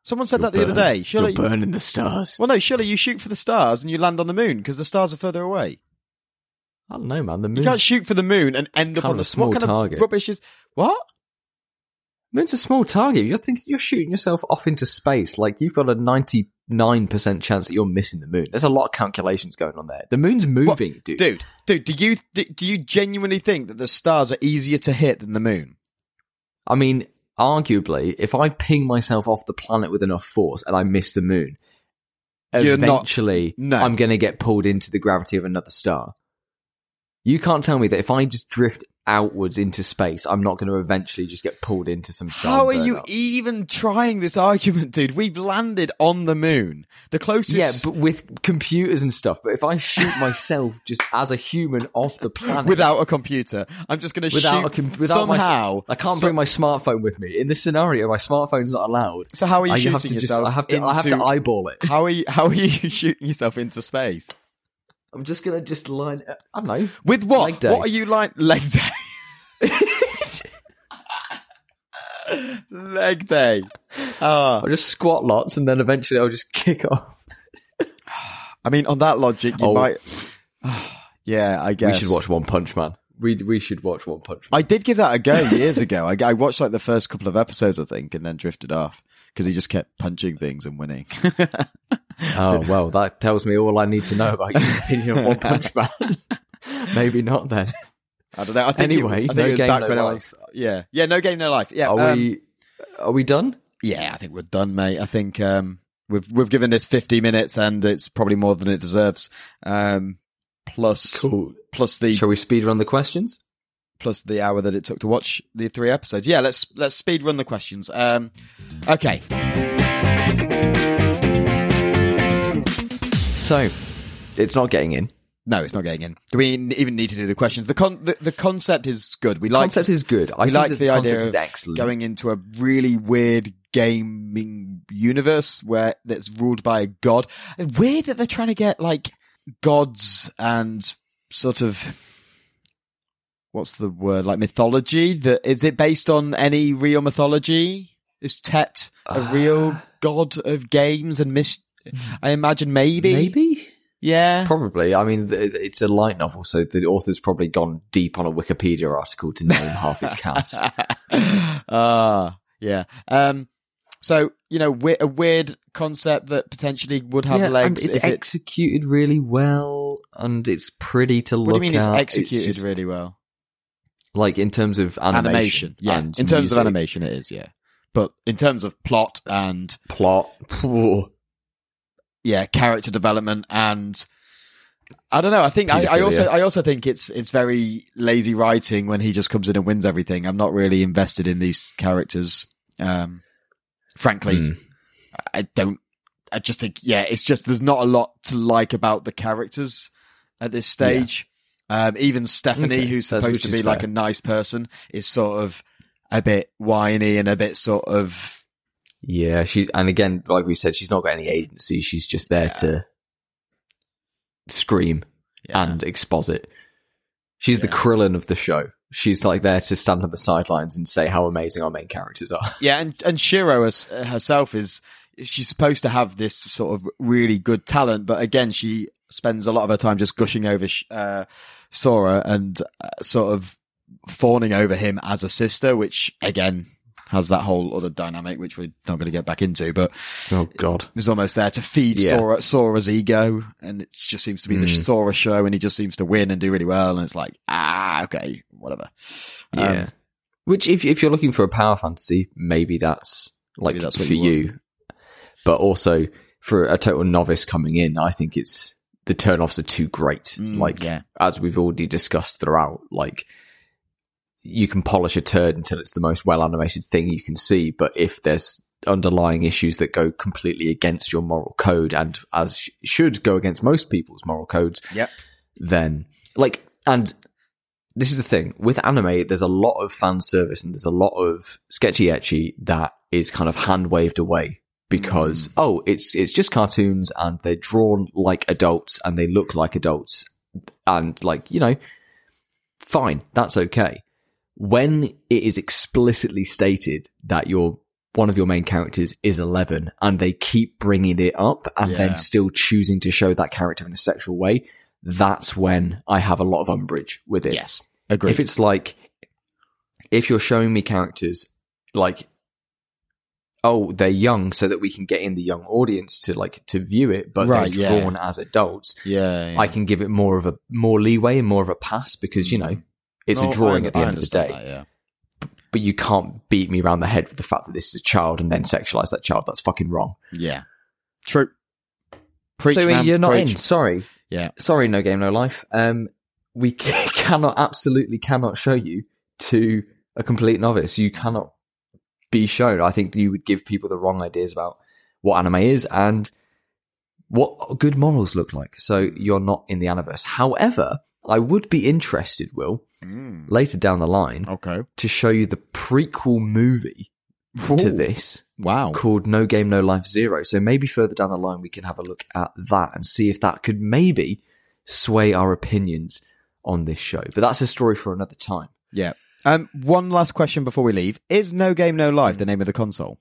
Someone said You'll that the other day. Surely. you're burn in the stars. Well, no. Surely you shoot for the stars and you land on the moon because the stars are further away. I don't know, man. The moon. You can't shoot for the moon and end up on the small what kind target. of rubbish is what? Moon's a small target. You're thinking you're shooting yourself off into space. Like you've got a ninety nine percent chance that you're missing the moon. There's a lot of calculations going on there. The moon's moving, dude. Dude, dude, do you do, do you genuinely think that the stars are easier to hit than the moon? I mean, arguably, if I ping myself off the planet with enough force and I miss the moon, You're not- eventually No. I'm going to get pulled into the gravity of another star. You can't tell me that if I just drift outwards into space, I'm not going to eventually just get pulled into some star. How are you up. even trying this argument, dude? We've landed on the moon. The closest. Yeah, but with computers and stuff. But if I shoot myself just as a human off the planet without a computer, I'm just going to shoot. a com- without my- somehow. I can't so- bring my smartphone with me. In this scenario, my smartphone's not allowed. So how are you I shooting to just, yourself? I have to. I have to eyeball it. How are you? How are you [LAUGHS] shooting yourself into space? I'm just gonna just line. I don't know. With what? Leg day. What are you like? Leg day. [LAUGHS] Leg day. Ah, I'll just squat lots, and then eventually I'll just kick off. I mean, on that logic, you Oh. might. [SIGHS] yeah, I guess We should watch One Punch Man. We we should watch One Punch Man. I did give that a go years ago. I, I watched like the first couple of episodes, I think, and then drifted off because he just kept punching things and winning. [LAUGHS] Oh well, that tells me all I need to know about your opinion of One Punch Man. [LAUGHS] Maybe not then. I don't know. I think it- Anyway, I think no it was game, back no when I life. was. Yeah, yeah, no game, no life. Yeah, Are um, we? Are we done? Yeah, I think we're done, mate. I think um, we've we've given this fifty minutes, and it's probably more than it deserves. Um, plus, Cool. plus the Shall we speed run the questions? Plus the hour that it took to watch the three episodes. Yeah, let's let's speed run the questions. Um, okay. So it's not getting in. No, it's not getting in. Do we even need to do the questions? The con- the, the concept is good. We like concept is good. I we like that the, idea of excellent. going into a really weird gaming universe where that's ruled by a god. Weird that they're trying to get like gods and sort of what's the word like mythology. That is it based on any real mythology? Is Tet a real god of games and mis? I imagine maybe. Maybe. Yeah. Probably. I mean, it's a light novel, so the author's probably gone deep on a Wikipedia article to name [LAUGHS] half his cast. Ah, yeah. Um, so you know, we- a weird concept that potentially would have Yeah, and legs. it's if it, executed really well, and it's pretty to what look do you mean it's at. executed just- really well? Like in terms of animation, Animation, yeah. In terms of animation, it is, yeah. But in terms of plot and plot. yeah, character development and I don't know. I think I, I also I also think it's it's very lazy writing when he just comes in and wins everything. I'm not really invested in these characters. Um, frankly, Hmm. I don't. I just think yeah, it's just there's not a lot to like about the characters at this stage. Um, even Stephanie, Okay, who's supposed to be like a nice person, is sort of a bit whiny and a bit sort of Yeah, she and again, like we said, she's not got any agency. She's just there to scream yeah. and exposit. She's the Yeah. Krillin of the show. She's like there to stand on the sidelines and say how amazing our main characters are. [LAUGHS] Yeah, and and Shiro as, herself is she's supposed to have this sort of really good talent, but again, she spends a lot of her time just gushing over uh, Sora and uh, sort of fawning over him as a sister, which again has that whole other dynamic, which we're not going to get back into, but Oh God. is almost there to feed Yeah. Sora Sora's ego, and it just seems to be the Mm. Sora show, and he just seems to win and do really well, and it's like ah okay whatever. Um, Yeah. Which, if if you're looking for a power fantasy, maybe that's like Maybe that's for you you. But also for a total novice coming in, I think it's the turnoffs are too great. Mm, like yeah. as we've already discussed throughout, like you can polish a turd until it's the most well animated thing you can see, but if there's underlying issues that go completely against your moral code and as sh- should go against most people's moral codes, Yep. then like and this is the thing with anime there's a lot of fan service and there's a lot of sketchy etchy that is kind of hand waved away because oh it's it's just cartoons and they're drawn like adults and they look like adults and like you know fine that's okay. When it is explicitly stated that your one of your main characters is 11 and they keep bringing it up and Yeah. then still choosing to show that character in a sexual way that's when i have a lot of umbrage with it. Yes, agree if it's like if you're showing me characters like oh they're young so that we can get in the young audience to like to view it but Right, they're yeah. drawn as adults yeah, yeah. i can give it more of a more leeway and more of a pass because you know it's No, a drawing I- at the I end of the day that, yeah. but you can't beat me around the head with the fact that this is a child and then sexualize that child that's fucking wrong Yeah. True. Preach, so man, you're not preach. in sorry Yeah. sorry no game no life um we [LAUGHS] cannot absolutely cannot show you to a complete novice you cannot be shown i think you would give people the wrong ideas about what anime is and what good morals look like so you're not in the Aniverse. however i would be interested will Mm. later down the line Okay. to show you the prequel movie to this Wow. called No Game No Life Zero. So maybe further down the line we can have a look at that and see if that could maybe sway our opinions on this show. But that's a story for another time. Yeah. Um. One last question before we leave: Is No Game No Life the name of the console,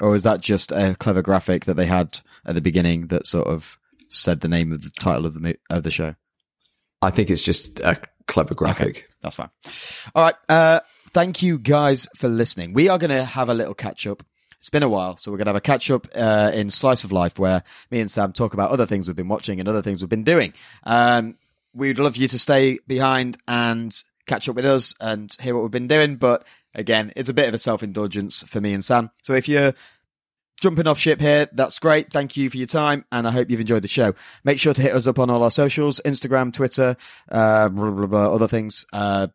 or is that just a clever graphic that they had at the beginning that sort of said the name of the title of the mo- of the show? I think it's just a clever graphic. That's fine. All right. Uh, thank you guys for listening. We are going to have a little catch up. It's been a while, so we're going to have a catch up uh, in Slice of Life where me and Sam talk about other things we've been watching and other things we've been doing. Um, we'd love you to stay behind and catch up with us and hear what we've been doing. But again, it's a bit of a self indulgence for me and Sam. So if you're jumping off ship here, that's great. Thank you for your time, and I hope you've enjoyed the show. Make sure to hit us up on all our socials: Instagram, Twitter, uh, blah, blah, blah, other things. Uh,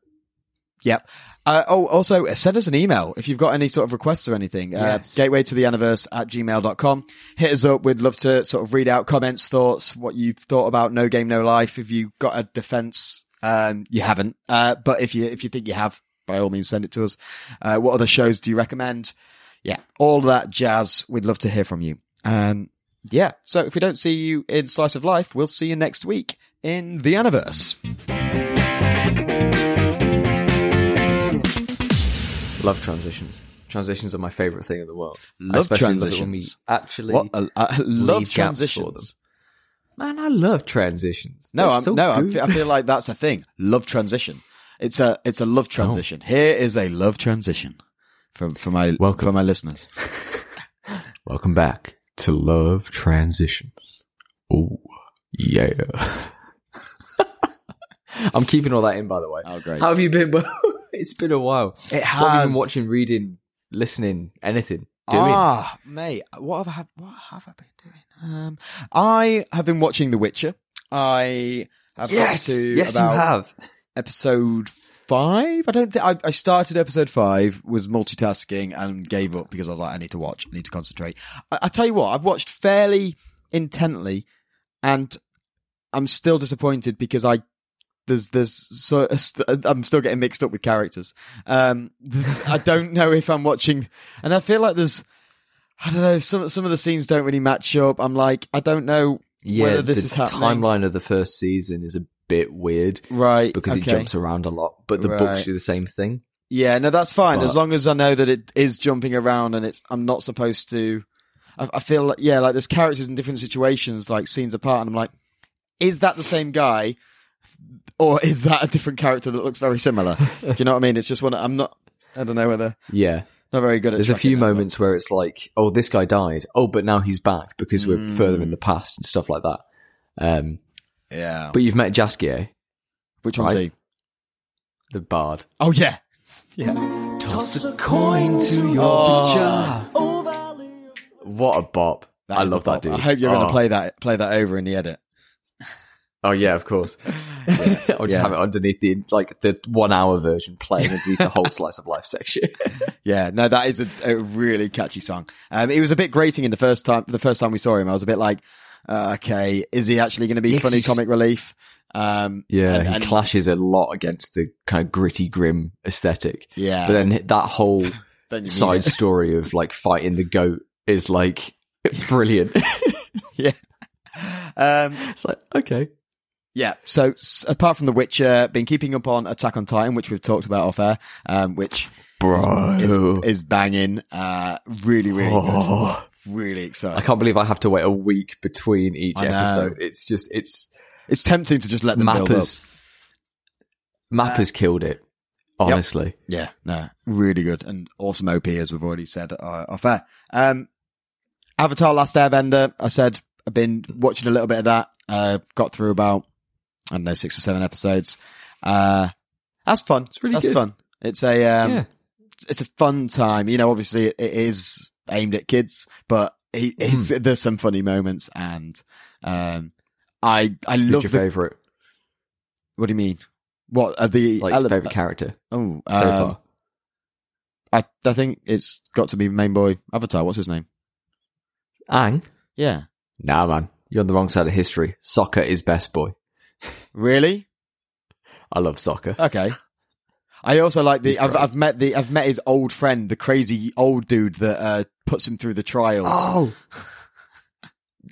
Yep. Uh, oh, also send us an email if you've got any sort of requests or anything. Uh, Yes. gateway to the universe at gmail.com. Hit us up. We'd love to sort of read out comments, thoughts, what you've thought about No Game, No Life. If you've got a defense, um, you haven't. Uh, but if you, if you think you have, by all means, send it to us. Uh, what other shows do you recommend? Yeah. All that jazz. We'd love to hear from you. Um, yeah. So if we don't see you in Slice of Life, we'll see you next week in the universe. Love transitions. Transitions are my favorite thing in the world. Love especially love it when we transitions. actually What? I [LAUGHS] love leave for them. transitions. Man, I love transitions. No, They're I'm, so no, I good. feel, I feel like that's a thing. Love transition. It's a it's a love transition. Here is a love transition for for my Welcome. for my listeners. [LAUGHS] Welcome back to Love Transitions. Oh, yeah. [LAUGHS] I'm keeping all that in, by the way. Oh, great. How have you been? [LAUGHS] Well, it's been a while. It What have you has been watching, reading, listening, anything? Doing? Ah, mate, what have I what have I been doing? Um, I have been watching The Witcher. I have got yes, to yes, you have. episode five. I don't think I, I started episode five, was multitasking and gave up because I was like, I need to watch, I need to concentrate. I, I tell you what, I've watched fairly intently, and I'm still disappointed because I there's there's so [LAUGHS] I'm still getting mixed up with characters. Um, [LAUGHS] I don't know if I'm watching, and I feel like there's. I don't know. Some some of the scenes don't really match up. I'm like, I don't know Yeah, whether this is happening. timeline of the first season is a bit weird right? because it jumps around a lot, but the Right. books do the same thing. Yeah, no, that's fine But- as long as I know that it is jumping around and it's. I'm not supposed to. I, I feel like yeah, like there's characters in different situations, like scenes apart, and I'm like, is that the same guy, or is that a different character that looks very similar? [LAUGHS] Do you know what I mean? It's just one. I'm not. I don't know whether Yeah, not very good at. there's a few moments where it's like, oh, this guy died. Oh, but now he's back because we're Mm. further in the past and stuff like that. Um, Yeah, but you've met Jaskier, which one's right. he? the bard. Oh yeah, yeah. Toss a coin to your Oh. What a bop! That I is a love that dude. I hope you're going Oh. to play that play that over in the edit. Oh yeah, of course. [LAUGHS] I'll just Yeah. have it underneath the like the one hour version playing underneath the whole slice of life section. [LAUGHS] Yeah, no, that is a, a really catchy song. Um, it was a bit grating in the first time. The first time we saw him, I was a bit like, uh, okay, is he actually going to be Yeah, funny comic relief? Um, yeah, and- he clashes a lot against the kind of gritty, grim aesthetic. yeah. But then that whole [LAUGHS] side [LAUGHS] story of like fighting the goat is like brilliant. [LAUGHS] Yeah, um, it's like okay, yeah. So s- apart from The Witcher, been keeping up on Attack on Titan, which we've talked about off air, um, which bro. is, is banging. Uh, really, really Oh. good. Really exciting. I can't believe I have to wait a week between each episode. It's just it's It's tempting to just let them build up. MAPPA's. MAPPA's killed it. Honestly, Yeah, no, really good and awesome OP as we've already said uh, off air. Um, Avatar: Last Airbender. I said I've been watching a little bit of that. Uh, got through about I don't know six or seven episodes. Uh, that's fun. It's really that's good. fun. It's a um, yeah. It's a fun time. You know, obviously it is aimed at kids, but Hmm. there's some funny moments and um, I I Who's love your the. favorite? What do you mean? What are the Like ele- favorite character Oh, so um, far? I I think it's got to be main boy Avatar. What's his name? Aang? Yeah. Nah, man, you're on the wrong side of history. Sokka is best boy. Really? [LAUGHS] I love Sokka. Okay. I also like the. I've. I've met the. I've met his old friend, the crazy old dude that uh, puts him through the trials. Oh,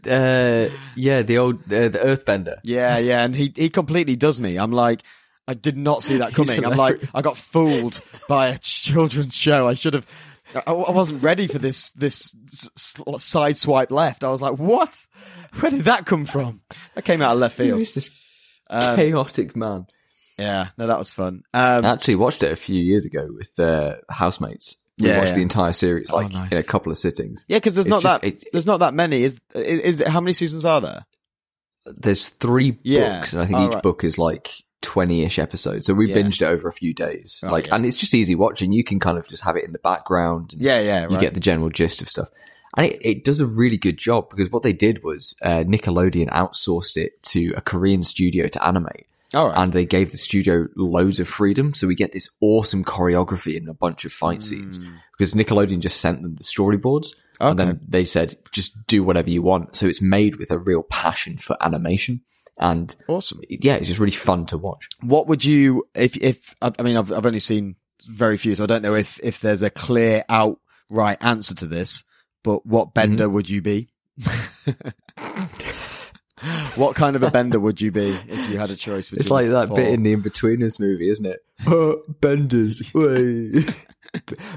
uh, yeah, the old uh, the Earthbender. Yeah, yeah, and he he completely does me. I'm like, I did not see that [LAUGHS] coming. I'm like. I got fooled by a children's show. I should have. I, I wasn't ready for this this side swipe left. I was like, what? Where did that come from? That came out of left field. Who is this Um, chaotic man? Yeah, no, that was fun. Um, I actually watched it a few years ago with uh, housemates. We Yeah, watched yeah. the entire series Oh, like nice. in a couple of sittings. yeah, because there's it's not just- that it- there's not that many. Is is, is it, how many seasons are there? There's three Yeah. books, and I think Oh, each right. book is like twenty-ish episodes. So we Yeah. binged it over a few days. Oh, like, and it's just easy watching. You can kind of just have it in the background. And Yeah, yeah, you get the general gist of stuff. And it, it does a really good job because what they did was uh, Nickelodeon outsourced it to a Korean studio to animate. All right. and they gave the studio loads of freedom. So we get this awesome choreography and a bunch of fight scenes hmm. because Nickelodeon just sent them the storyboards. And then they said, just do whatever you want. So it's made with a real passion for animation. And Awesome. yeah, it's just really fun to watch. What would you, if, if, I I mean, I've, I've only seen very few, so I don't know if, if there's a clear outright answer to this, but what mm-hmm. bender would you be? [LAUGHS] [LAUGHS] what kind of a bender would you be if you had a choice between It's like that four? bit in the Inbetweeners movie, isn't it? [LAUGHS] Uh, benders. way.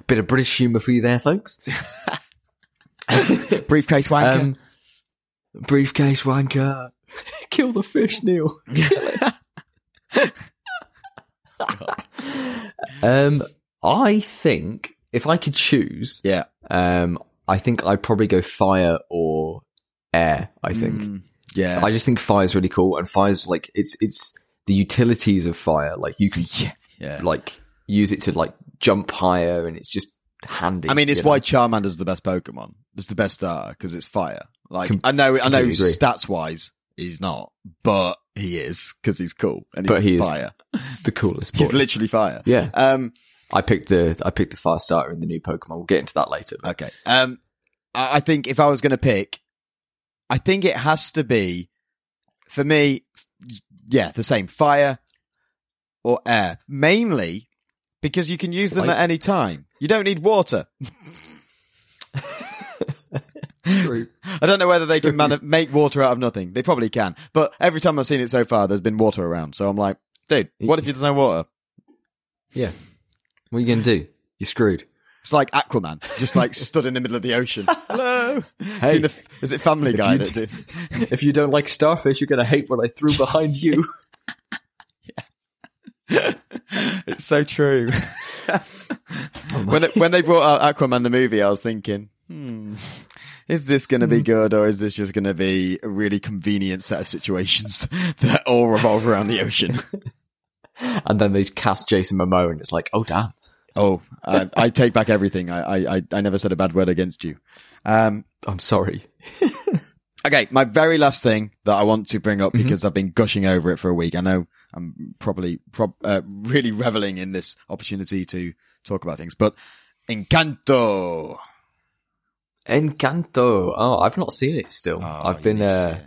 bit of British humour for you there, folks. [LAUGHS] briefcase wanker. Um, briefcase wanker. Kill the fish, Neil. um, I think if I could choose, yeah. um, I think I'd probably go fire or air. I think. Mm, yeah. I just think fire's really cool, and fire's like it's it's the utilities of fire. Like you can [LAUGHS] yeah. like use it to like jump higher, and it's just handy. I mean, it's you know? why Charmander's the best Pokemon. It's the best starter because it's fire. Like Com- I know, I know, agree. stats wise, he's not, but he is because he's cool and he's But he fire. the coolest. [LAUGHS] He's literally fire. yeah. Um. I picked the I picked the fire starter in the new Pokemon. We'll get into that later. but- Okay. Um. I, I think if I was going to pick, I think it has to be for me. Yeah, the same fire or air, mainly because you can use them Like- at any time. You don't need water. True. I don't know whether they can mani- make water out of nothing. They probably can. But every time I've seen it so far, there's been water around. So I'm like, dude, what if there's no water? Yeah. What are you gonna do? You're screwed. It's like Aquaman, just like stood in the middle of the ocean. [LAUGHS] Hello. Hey. The- is it Family Guy you that if you don't like starfish, you're gonna hate what I threw behind you. [LAUGHS] it's so true. [LAUGHS] [LAUGHS] when it, when they brought out Aquaman the movie, I was thinking, hmm, is this going to be good or is this just going to be a really convenient set of situations that all revolve around the ocean? and then they cast Jason Momoa, and it's like, oh damn. Oh, I, I take back everything. I, I, I, never said a bad word against you. Um, I'm sorry. [LAUGHS] okay, my very last thing that I want to bring up because I've been gushing over it for a week. I know I'm probably prob- uh, really [LAUGHS] reveling in this opportunity to talk about things, but Encanto. Encanto. Oh, I've not seen it still. Oh, I've been. need to see Uh.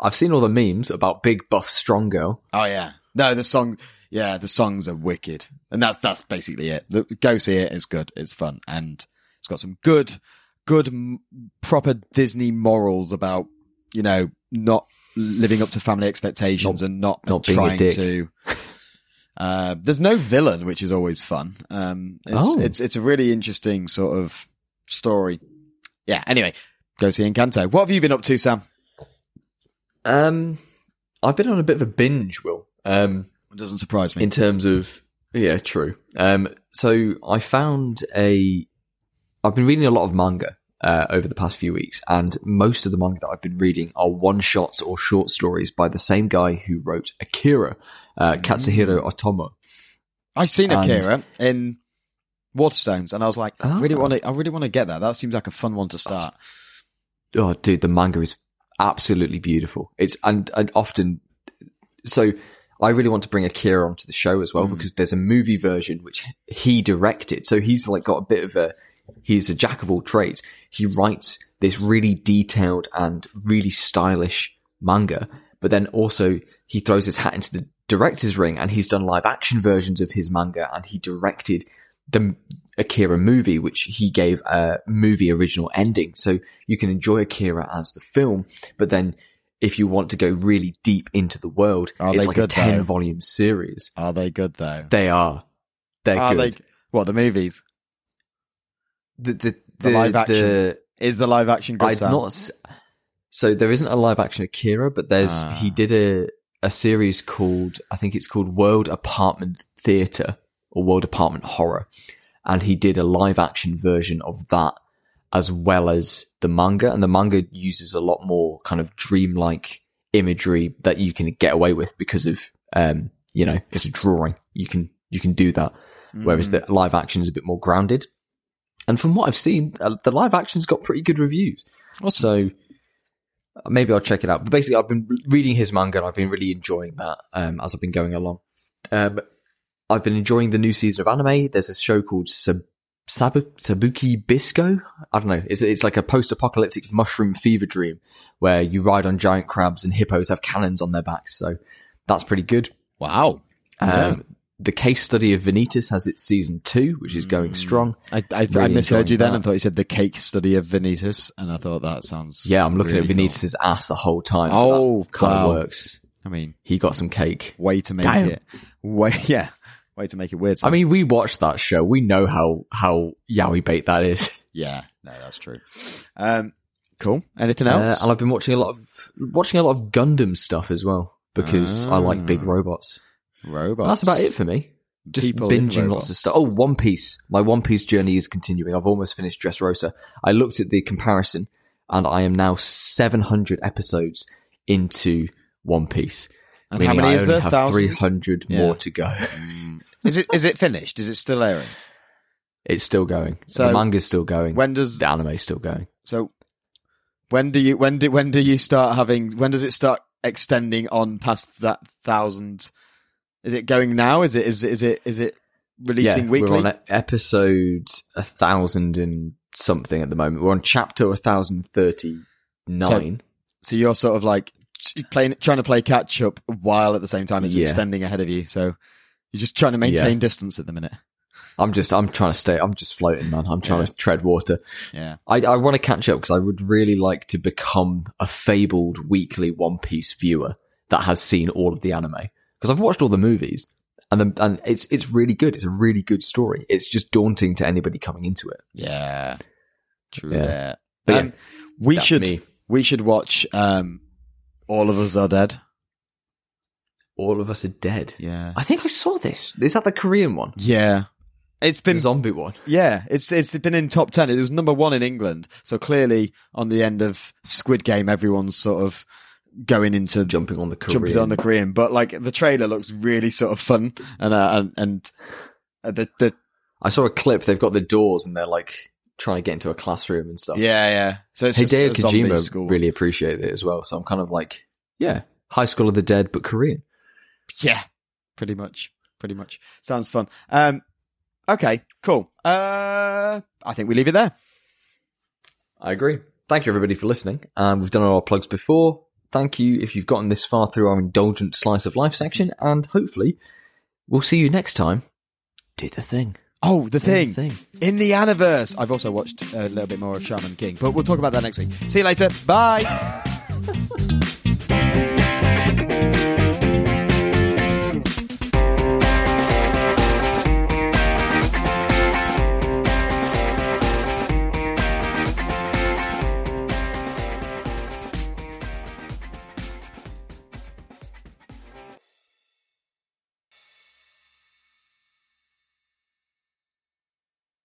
I've seen all the memes about big buff strong girl. Oh yeah, no, the song. Yeah, the songs are wicked, and that's that's basically it. The, go see it; it's good, it's fun, and it's got some good, good, proper Disney morals about you know not living up to family expectations Not- and not, not being a trying to. [LAUGHS] Uh, there's no villain, which is always fun. Um, it's, Oh. it's it's a really interesting sort of story. Yeah. Anyway, go see Encanto. What have you been up to, Sam? Um, I've been on a bit of a binge, Will. Um, It doesn't surprise me. in terms of yeah, true. Um, so I found a. I've been reading a lot of manga uh, over the past few weeks, and most of the manga that I've been reading are one shots or short stories by the same guy who wrote Akira, uh, Katsuhiro Otomo. I've seen And- Akira in Waterstones, and I was like, I really Ah. want to. I really want to get that. That seems like a fun one to start. Oh, dude, the manga is absolutely beautiful. It's and and often so. I really want to bring Akira onto the show as well mm. because there's a movie version which he directed. So he's like got a bit of a he's a jack of all trades. He writes this really detailed and really stylish manga, but then also he throws his hat into the director's ring and he's done live action versions of his manga and he directed the Akira movie, which he gave a movie original ending. So you can enjoy Akira as the film, but then if you want to go really deep into the world, Are it's like a 10 though? volume series. Are they good though? They are. They're Are good. they? What the movies? the, the, The live action the- Is the live action good? I'd not. So there isn't a live action Akira, but there's Ah. he did a a series called I think it's called World Apartment Theater or World Apartment Horror, and he did a live action version of that as well as the manga, and the manga uses a lot more kind of dreamlike imagery that you can get away with because of um you know it's a drawing you can you can do that whereas Mm. the live action is a bit more grounded and from what I've seen, uh, the live action's got pretty good reviews. So maybe I'll check it out. But basically, I've been reading his manga and I've been really enjoying that um, as I've been going along. Um, I've been enjoying the new season of anime. There's a show called Sab- Sabu- Sabuki Bisco. I don't know. It's, it's like a post-apocalyptic mushroom fever dream where you ride on giant crabs and hippos have cannons on their backs. So that's pretty good. Wow. Um, The case study of Vanitas has its season two, which is going strong. I, I, I misheard you enjoying then that. and thought you said the cake study of Vanitas, and I thought that sounds. Yeah, I'm looking really at cool. Ass the whole time. So Oh, that kind wow. of works. I mean, He got some cake. way to make Damn. it. Way, [LAUGHS] yeah, way to make it weird. I mean, we watched that show. We know how how yaoi bait that is. [LAUGHS] yeah, no, that's true. Um, cool. Anything Uh, else? and I've been watching a lot of watching a lot of Gundam stuff as well because I like big Ah. robots. robots. That's about it for me. Just People binging lots of stuff. Oh, One Piece. My One Piece journey is continuing. I've almost finished Dressrosa. I looked at the comparison, and I am now 700 episodes into One Piece. And how many I is only there? 300 Yeah. more to go. Is it is it finished? Is it still airing? It's still going. So, the manga's still going. When does the anime's still going. so? When do you when do when do you start having? When does it start extending on past that thousand? Is it going now? Is it is it is it is it releasing yeah, weekly? We're on episode a thousand and something at the moment. We're on chapter a thousand thirty nine. So you're sort of like playing, trying to play catch up while at the same time it's Yeah. extending ahead of you. So you're just trying to maintain distance at the minute. I'm just, I'm trying to stay. I'm just floating, man. I'm trying Yeah. to tread water. Yeah. I, I want to catch up because I would really like to become a fabled weekly One Piece viewer that has seen all of the anime because I've watched all the movies and then, and it's it's really good. It's a really good story. It's just daunting to anybody coming into it. Yeah. True Yeah. But yeah, Um, we should me. we should watch um All of Us Are Dead. All of us are dead. Yeah. I think I saw this. Is that the Korean one? Yeah. It's been zombie one. yeah, it's it's been in top 10. It was number 1 in England. So clearly on the end of Squid Game everyone's sort of going into Jumping on the Korean. jumping on the Korean, but like the trailer looks really sort of fun and uh, and, and uh, the the I saw a clip. They've got the doors and they're like trying to get into a classroom and stuff. yeah yeah. So it's just Hideo a zombie Kojima school. really appreciated it as well. So I'm kind of like, yeah, High School of the Dead, but Korean. Yeah, pretty much. Pretty much. Sounds fun. Um, okay, cool. Uh, I think we leave it there. I agree. Thank you everybody for listening. Um, we've done all our plugs before. Thank you if you've gotten this far through our indulgent slice of life section, and hopefully we'll see you next time. Do the thing. Oh, the Say thing. In the Aniverse. I've also watched a little bit more of Shaman King, but we'll talk about that next week. See you later. Bye. [LAUGHS]